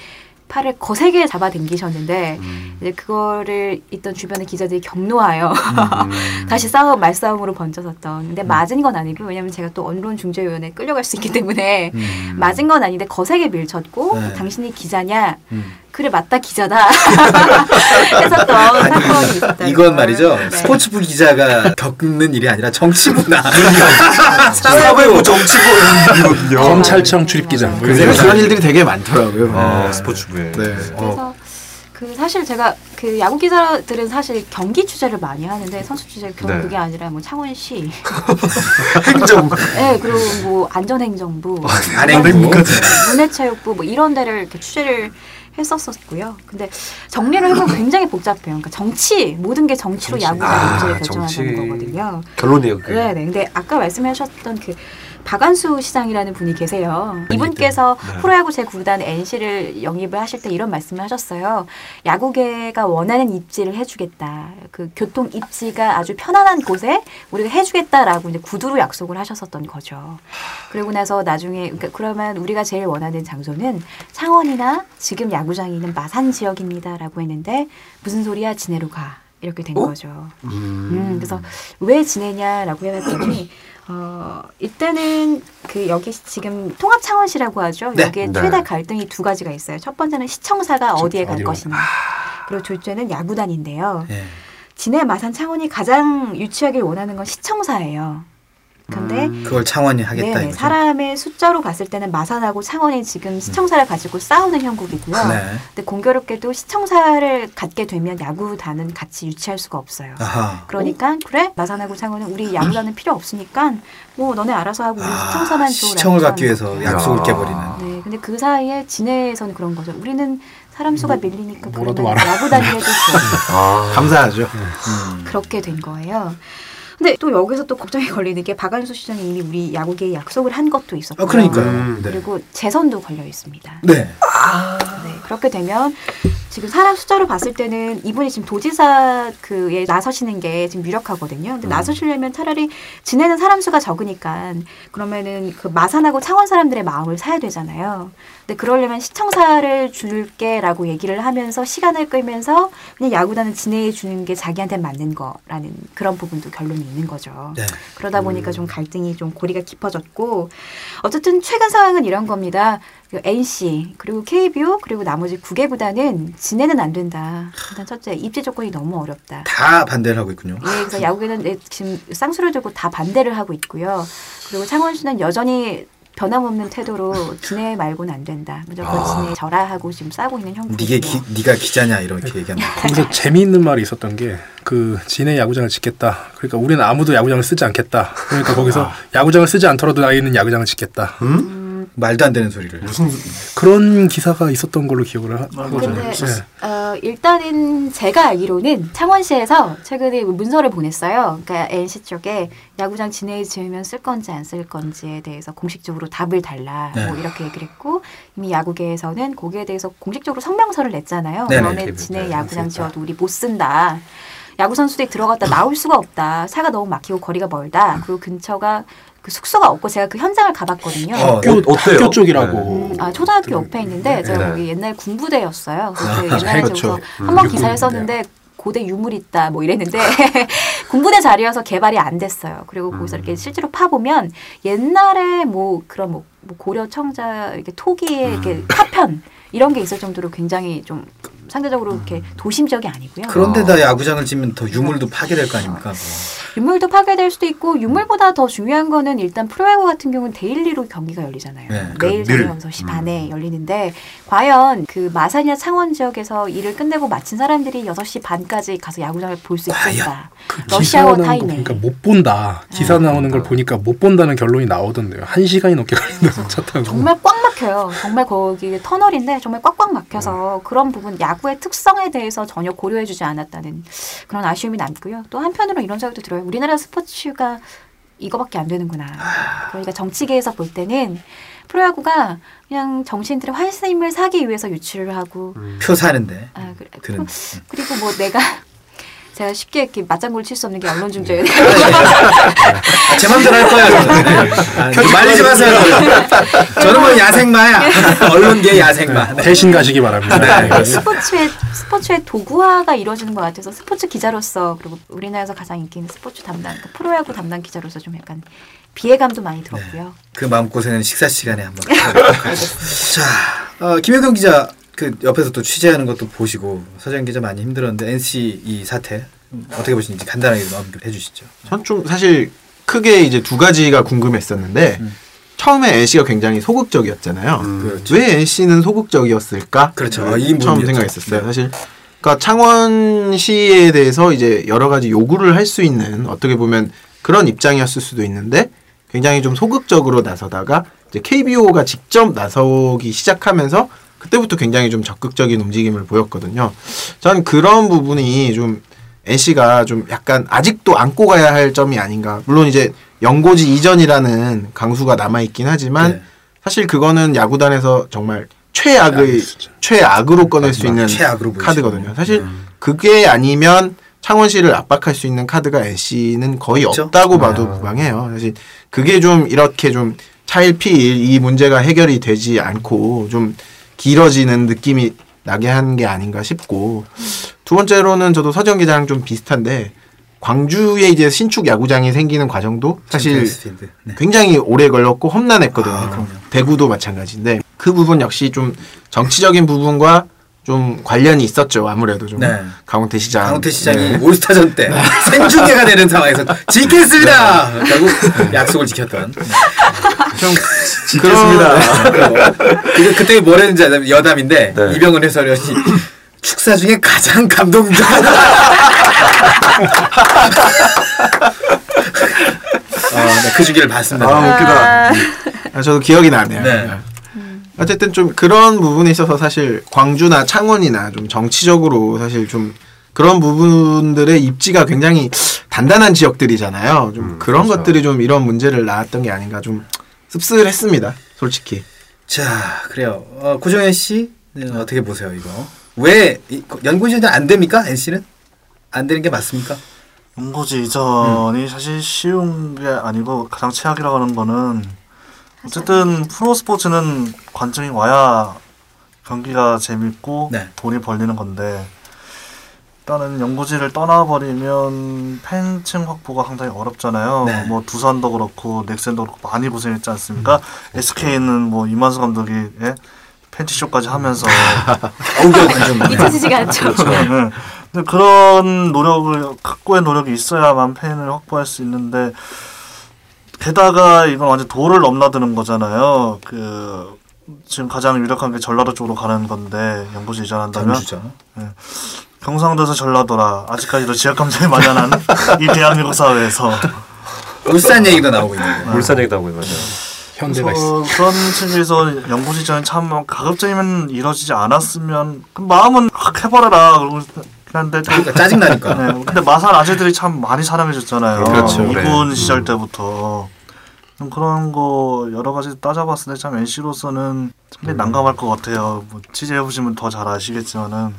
팔을 거세게 잡아당기셨는데 음. 이제 그거를 있던 주변의 기자들이 경노하여 음. 다시 싸움 말싸움으로 번져섰던. 근데 맞은 건 아니고 왜냐면 제가 또 언론 중재위원회 끌려갈 수 있기 때문에 음. 맞은 건 아닌데 거세게 밀쳤고 네. 당신이 기자냐? 음. 그래 맞다 기자다 했었던 사건이 있었다. 이건 말이죠. 네. 스포츠부 기자가 겪는 일이 아니라 정치부나 사회부 정치부거든요. 검찰청 출입 기자 뭐 그래서 이런 그런 일들이 되게 많더라고요. 아, 네. 스포츠부에. 네. 그래서 그 사실 제가 그 야구 기자들은 사실 경기 취재를 많이 하는데 선수 취재 경 네. 그게 아니라 뭐 창원시, 행정. 네 그리고 뭐 안전행정부, 안행부. 문해체육부 뭐 이런 데를 이렇게 취재를 했었었고요. 근데 정리를 해보면 굉장히 복잡해요. 그러니까 정치 모든 게 정치로 야구가 아, 문제를 정치. 거거든요. 결론이에요. 그게. 네, 네. 근데 아까 말씀하셨던 그 박안수 시장이라는 분이 계세요. 이분께서 네. 프로야구 제 구단 NC를 영입을 하실 때 이런 말씀을 하셨어요. 야구계가 원하는 입지를 해주겠다. 그 교통 입지가 아주 편안한 곳에 우리가 해주겠다라고 이제 구두로 약속을 하셨었던 거죠. 그리고 나서 나중에 그러니까 그러면 우리가 제일 원하는 장소는 창원이나 지금 야구장이 있는 마산 지역입니다라고 했는데 무슨 소리야 진해로 가 이렇게 된 거죠. 음, 그래서 왜 지내냐라고 해봤더니 어 이때는 그 여기 지금 통합 창원시라고 하죠. 네. 여기에 네. 최대 갈등이 두 가지가 있어요. 첫 번째는 시청사가 어디에 갈 어디로 것이냐. 그리고 둘째는 야구단인데요. 예. 진해 마산 창원이 가장 유치하길 원하는 건 시청사예요. 근데 그걸 창원이 하겠다 네네, 이거죠. 사람의 숫자로 봤을 때는 마산하고 창원이 지금 시청사를 가지고 싸우는 형국이고요. 네. 근데 공교롭게도 시청사를 갖게 되면 야구단은 같이 유치할 수가 없어요. 아하. 그러니까 그래 마산하고 창원은 우리 야구단은 필요 없으니까 뭐 너네 알아서 하고 우리 시청사만 줘. 시청을 갖기 위해서 약속을 깨버리는. 네, 근데 그 사이에 진해에서는 그런 거죠. 우리는 사람 수가 밀리니까 뭐라도 그러면 말아. 야구단이 해줬어. 아. 감사하죠. 음. 그렇게 된 거예요. 근데 또 여기서 또 걱정이 걸리는 게 박안수 시장이 이미 우리 야구계에 약속을 한 것도 있었고 아 그러니까요. 음, 네. 그리고 재선도 걸려 있습니다. 네. 네, 그렇게 되면 지금 사람 숫자로 봤을 때는 이분이 지금 도지사 그에 나서시는 게 지금 유력하거든요. 근데 나서시려면 차라리 지내는 사람 수가 적으니까 그러면은 그 마산하고 창원 사람들의 마음을 사야 되잖아요. 근데 그러려면 시청사를 줄게라고 얘기를 하면서 시간을 끌면서 그냥 야구단은 진해에 주는 게 자기한테 맞는 거라는 그런 부분도 결론이 있는 거죠. 네. 그러다 보니까 좀 갈등이 좀 고리가 깊어졌고 어쨌든 최근 상황은 이런 겁니다. 그 NC 그리고 KBO 그리고 나머지 9개 구단은 진해는 안 된다. 일단 첫째 입지 조건이 너무 어렵다. 다 반대를 하고 있군요. 예, 그래서 야구계는 네, 지금 쌍수를 두고 다 반대를 하고 있고요. 그리고 창원시는 여전히 변함없는 태도로 진해 말고는 안 된다. 무조건 진해 절하 하고 지금 싸고 있는 형국이고요. 니게 기, 네가 기자냐 이렇게 얘기합니다. 거기서 재미있는 말이 있었던 게 그 진해 야구장을 짓겠다. 그러니까 우리는 아무도 야구장을 쓰지 않겠다. 그러니까 거기서 야구장을 쓰지 않더라도 나이는 야구장을 짓겠다. 말도 안 되는 소리를. 무슨 그런 기사가 있었던 걸로 기억을 하, 하거든요. 근데 네. 어, 일단은 제가 알기로는 창원시에서 최근에 문서를 보냈어요. 그러니까 NC 쪽에 야구장 진해에 지으면 쓸 건지 안 쓸 건지에 대해서 공식적으로 답을 달라. 뭐 네. 이렇게 얘기를 했고 이미 야구계에서는 거기에 대해서 공식적으로 성명서를 냈잖아요. 네네, 너네 KBO 진해 네, 야구장 안 쓰겠다. 지어도 우리 못 쓴다. 야구 선수들이 들어갔다 나올 수가 없다. 차가 너무 막히고 거리가 멀다. 그리고 근처가 그 숙소가 없고 제가 그 현장을 가봤거든요. 어, 학교, 어, 어때요? 학교 쪽이라고. 아 초등학교 옆에 있는데 제가 네. 거기 옛날 군부대였어요. 그래서 아, 옛날에 그렇죠. 음, 한번 육군, 기사를 썼는데 고대 유물 있다 뭐 이랬는데 군부대 자리여서 개발이 안 됐어요. 그리고 거기서 이렇게 실제로 파 보면 옛날에 뭐 그런 뭐, 뭐 고려 청자 이렇게 토기의 이렇게 파편 이런 게 있을 정도로 굉장히 좀 상대적으로 이렇게 도심 지역이 아니고요. 그런데다 야구장을 지으면 더 유물도 파괴될 거 아닙니까? 뭐. 유물도 파괴될 수도 있고 유물보다 더 중요한 거는 일단 프로야구 같은 경우는 daily로 경기가 열리잖아요. 네, 매일 늘. 저녁 6시 반에 열리는데 과연 그 마산이나 창원 지역에서 일을 끝내고 마친 사람들이 6시 반까지 가서 야구장을 볼 수 있을까? 그 러시아워 타임에. 보니까 못 본다. 기사 나오는 걸 보니까 못 본다는 결론이 나오던데요. 한 시간이 넘게 걸린다고 차 타고. 정말 꽉 막혀요. 정말 거기 터널인데 정말 꽉꽉 막혀서 그런 부분 야 구의 특성에 대해서 전혀 고려해주지 않았다는 그런 아쉬움이 남고요. 또 한편으로 이런 생각도 들어요. 우리나라 스포츠가 이거밖에 안 되는구나. 그러니까 정치계에서 볼 때는 프로야구가 그냥 정치인들의 환심을 사기 위해서 유치를 하고 표 사는데 아, 그래. 드는. 그리고 뭐 내가 제가 쉽게 이렇게 맞장구를 칠 수 없는 게 언론 중재예요. 제 맘대로 할 거예요. 저는. 아, 좀 말리지 마세요. 저는 뭐 야생마야. 언론계 야생마. 네. 대신 가시기 바랍니다. 네. 스포츠의 스포츠의 도구화가 이루어지는 것 같아서 스포츠 기자로서 그리고 우리나라에서 가장 인기 있는 스포츠 담당, 그러니까 프로야구 담당 기자로서 좀 약간 비애감도 많이 들었고요. 그 마음고생은 식사 시간에 한번. 자, 어, 김혜경 기자 그 옆에서 또 취재하는 것도 보시고 서정 기자 많이 힘들었는데 NC 이 사태 어떻게 보시는지 간단하게 마무리해 주시죠. 전 좀 사실 크게 이제 두 가지가 궁금했었는데 처음에 NC가 굉장히 소극적이었잖아요. 그렇죠. 왜 NC는 소극적이었을까? 그렇죠. 를 아, 이 처음. 생각했었어요. 네. 사실 그러니까 창원시에 대해서 이제 여러 가지 요구를 할 수 있는 어떻게 보면 그런 입장이었을 수도 있는데 굉장히 좀 소극적으로 나서다가 이제 KBO가 직접 나서기 시작하면서 그때부터 굉장히 좀 적극적인 움직임을 보였거든요. 저는 그런 부분이 좀 NC가 좀 약간 아직도 안고 가야 할 점이 아닌가. 물론 이제 연고지 이전이라는 강수가 남아 있긴 하지만 네. 사실 그거는 야구단에서 정말 최악의 최악으로 꺼낼 수 있는 최악으로. 카드거든요. 사실 그게 아니면 창원시를 압박할 수 있는 카드가 NC는 거의 없죠? 없다고 봐도 무방해요. 사실 그게 좀 이렇게 좀 차일피일 이 문제가 해결이 되지 않고 좀 길어지는 느낌이 나게 한 게 아닌가 싶고 두 번째로는 저도 서정 기자랑 좀 비슷한데 광주에 이제 신축 야구장이 생기는 과정도 사실. 네. 굉장히 오래 걸렸고 험난했거든요. 아. 대구도 마찬가지인데 그 부분 역시 좀 정치적인 부분과 좀 관련이 있었죠. 아무래도 좀 네. 강원태 시장. 강원태 시장이 네. 올스타전 때 생중계가 되는 상황에서 지켰습니다. 라고 약속을 지켰던. 네. 좀 지켰습니다. 그럼. 이거 그때 뭐랬는지 알아요? 여담인데 네. 이병헌 해설위원이 축사 중에 가장 감동적. 어, 네, 그 주기를 봤습니다. 아 웃기다. 아, 저도 기억이 나네요. 네. 어쨌든 좀 그런 부분에 있어서 사실 광주나 창원이나 좀 정치적으로 사실 좀 그런 부분들의 입지가 굉장히 단단한 지역들이잖아요. 좀 음, 그런 그렇죠. 것들이 좀 이런 문제를 낳았던 게 아닌가 좀 씁쓸했습니다. 솔직히. 자, 그래요. 어, 고정현 씨 네, 어떻게 보세요 이거? 왜 연구시장 안 됩니까? NC는 안 되는 게 맞습니까? 연고지 이전이 사실 쉬운 게 아니고 가장 최악이라고 하는 거는 어쨌든 프로 스포츠는 관중이 와야 경기가 재밌고 네. 돈이 벌리는 건데 일단은 연고지를 떠나버리면 팬층 확보가 상당히 어렵잖아요. 네. 뭐 두산도 그렇고 넥센도 그렇고 많이 고생했지 않습니까? SK는 뭐 이만수 감독이 예? 팬티쇼까지 하면서 잊혀지지가 않죠. 네. 근데 그런 노력을 각고의 노력이 있어야만 팬을 확보할 수 있는데 게다가 이건 완전 도를 넘나드는 거잖아요. 그 지금 가장 유력한 게 전라도 쪽으로 가는 건데 연고지 이전한다면 전주죠. 경상도에서 전라도라 아직까지도 지역 감정이 만연한 이 대한민국 사회에서 울산 얘기도 나오고 있는 거. 울산 얘기도 하고 맞아요. 현대가 있어. 그런 측에서 연고지 전참 가급적이면 이뤄지지 않았으면 그 마음은 확 해버려라 그러고 한데 그러니까 짜증 나니까. 네, 근데 마산 아재들이 참 많이 사랑해줬잖아요. 그렇죠. 이군 네. 시절 때부터 좀 그런 거 여러 가지 따져봤을 때 참 NC로서는 상당히 난감할 것 같아요. 뭐 취재해 보시면 더 잘 아시겠지만은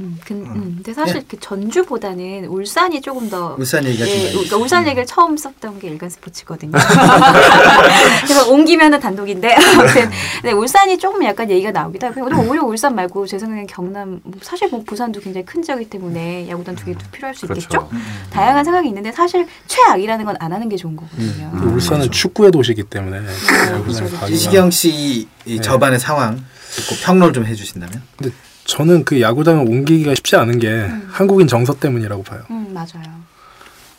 음, 근, 음, 근데 사실 그 전주보다는 울산이 조금 더 울산 얘기가 좀 예, 그러니까 울산 얘기를 처음 썼던 게 일간 스포츠거든요. 그래서 옮기면은 단독인데 아무튼 네, 울산이 조금 약간 얘기가 나오기도 하고 근데 오히려 울산 말고 제 생각엔 경남 뭐 사실 뭐 부산도 굉장히 큰 지역이기 때문에 야구단 두 개도 필요할 수 있겠죠. 그렇죠. 다양한 생각이 있는데 사실 최악이라는 건 안 하는 게 좋은 거거든요. 그리고 울산은 축구의 도시이기 때문에 야구장에 그렇죠. 가기가. 이시경 씨이 저반의 상황 듣고 평론 좀 해주신다면? 근데 저는 그 야구장을 옮기기가 쉽지 않은 게 한국인 정서 때문이라고 봐요. 음 맞아요.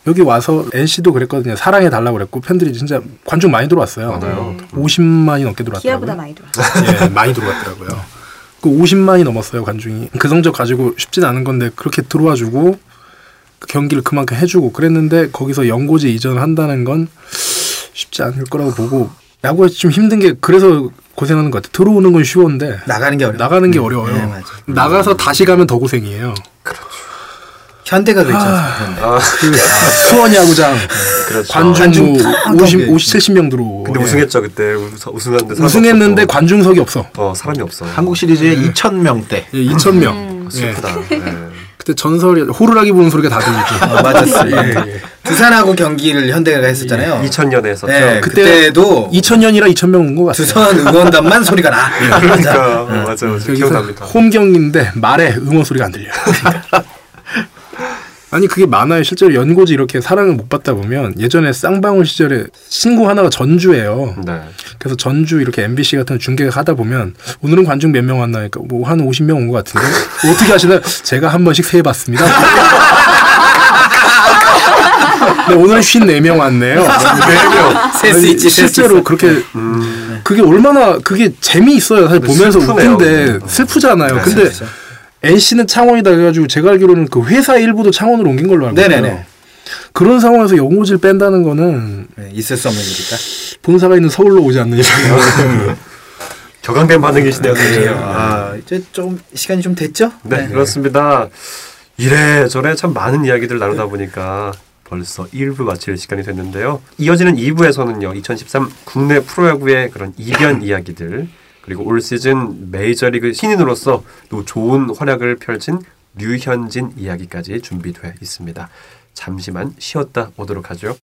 여기 와서 NC도 그랬거든요. 사랑해 달라고 그랬고 팬들이 진짜 관중 많이 들어왔어요. 맞아요. 50만이 넘게 들어왔더라고요. 기아보다 많이 들어왔어요. 예, 많이 들어왔더라고요. 그 50만이 넘었어요 관중이. 그 성적 가지고 쉽진 않은 건데 그렇게 들어와주고 그 경기를 그만큼 해주고 그랬는데 거기서 연고지 이전을 한다는 건 쉽지 않을 거라고 보고 야구가 좀 힘든 게 그래서 고생하는 것 같아요. 들어오는 건 쉬웠는데 나가는 게 어려워. 나가는 게 어려워요. 네, 맞아요. 나가서 다시 가면 더 고생이에요. 현대가 그랬지 않습니까? 아, 그 수원 야구장 그렇죠. 관중 뭐 텅텅 50, 게. 50, 70명 들어오고 근데 예. 우승했죠 그때 우승, 우승했는데. 관중석이 없어. 어 사람이 없어. 한국 시리즈에 2천 명대. 예, 2천 명. 예. 슬프다. 네. 그때 전설이 호루라기 부는 소리가 다 들리죠. 아, 맞았어요. 예, 예. 두산하고 경기를 현대가 했었잖아요. 2000년에 했었죠. 네, 그때 그때도 2000년이라 2천 명온 것 같아요. 두산 응원단만 소리가 나. 그러니까 어, 맞아 맞아 기억납니다. 홈 경기인데 말에 응원 소리가 안 들려요. 아니 그게 많아요. 실제로 연고지 이렇게 사랑을 못 받다 보면 예전에 쌍방울 시절에 신구 하나가 전주예요. 네. 그래서 전주 이렇게 MBC 같은 중계가 하다 보면 오늘은 관중 몇 명 왔나니까 뭐 한 50명 온 것 같은데 어떻게 하시나 제가 한 번씩 세봤습니다. 네, 오늘은 54명 왔네요. 셀수 아니, 있지, 셀수 실제로. 그렇게 그게 얼마나 그게 재미있어요. 사실 보면서 슬프네요. 웃긴데 슬프잖아요. 근데 그렇죠. NC는 창원이다 그래가지고 제가 알기로는 그 회사 일부도 창원으로 옮긴 걸로 알고 있어요. 그런 상황에서 영호지를 뺀다는 거는 네, 있을 수 없는 일이다. 본사가 있는 서울로 오지 않는 이상 격앙된 반응이시네요. 그래요. 아, 이제 좀 시간이 좀 됐죠? 네, 그렇습니다. 이래저래 참 많은 이야기들 나누다 보니까 벌써 1부 마칠 시간이 됐는데요. 이어지는 2부에서는요. 2013 국내 프로야구의 그런 이변 이야기들 그리고 올 시즌 메이저리그 신인으로서 또 좋은 활약을 펼친 류현진 이야기까지 준비되어 있습니다. 잠시만 쉬었다 오도록 하죠.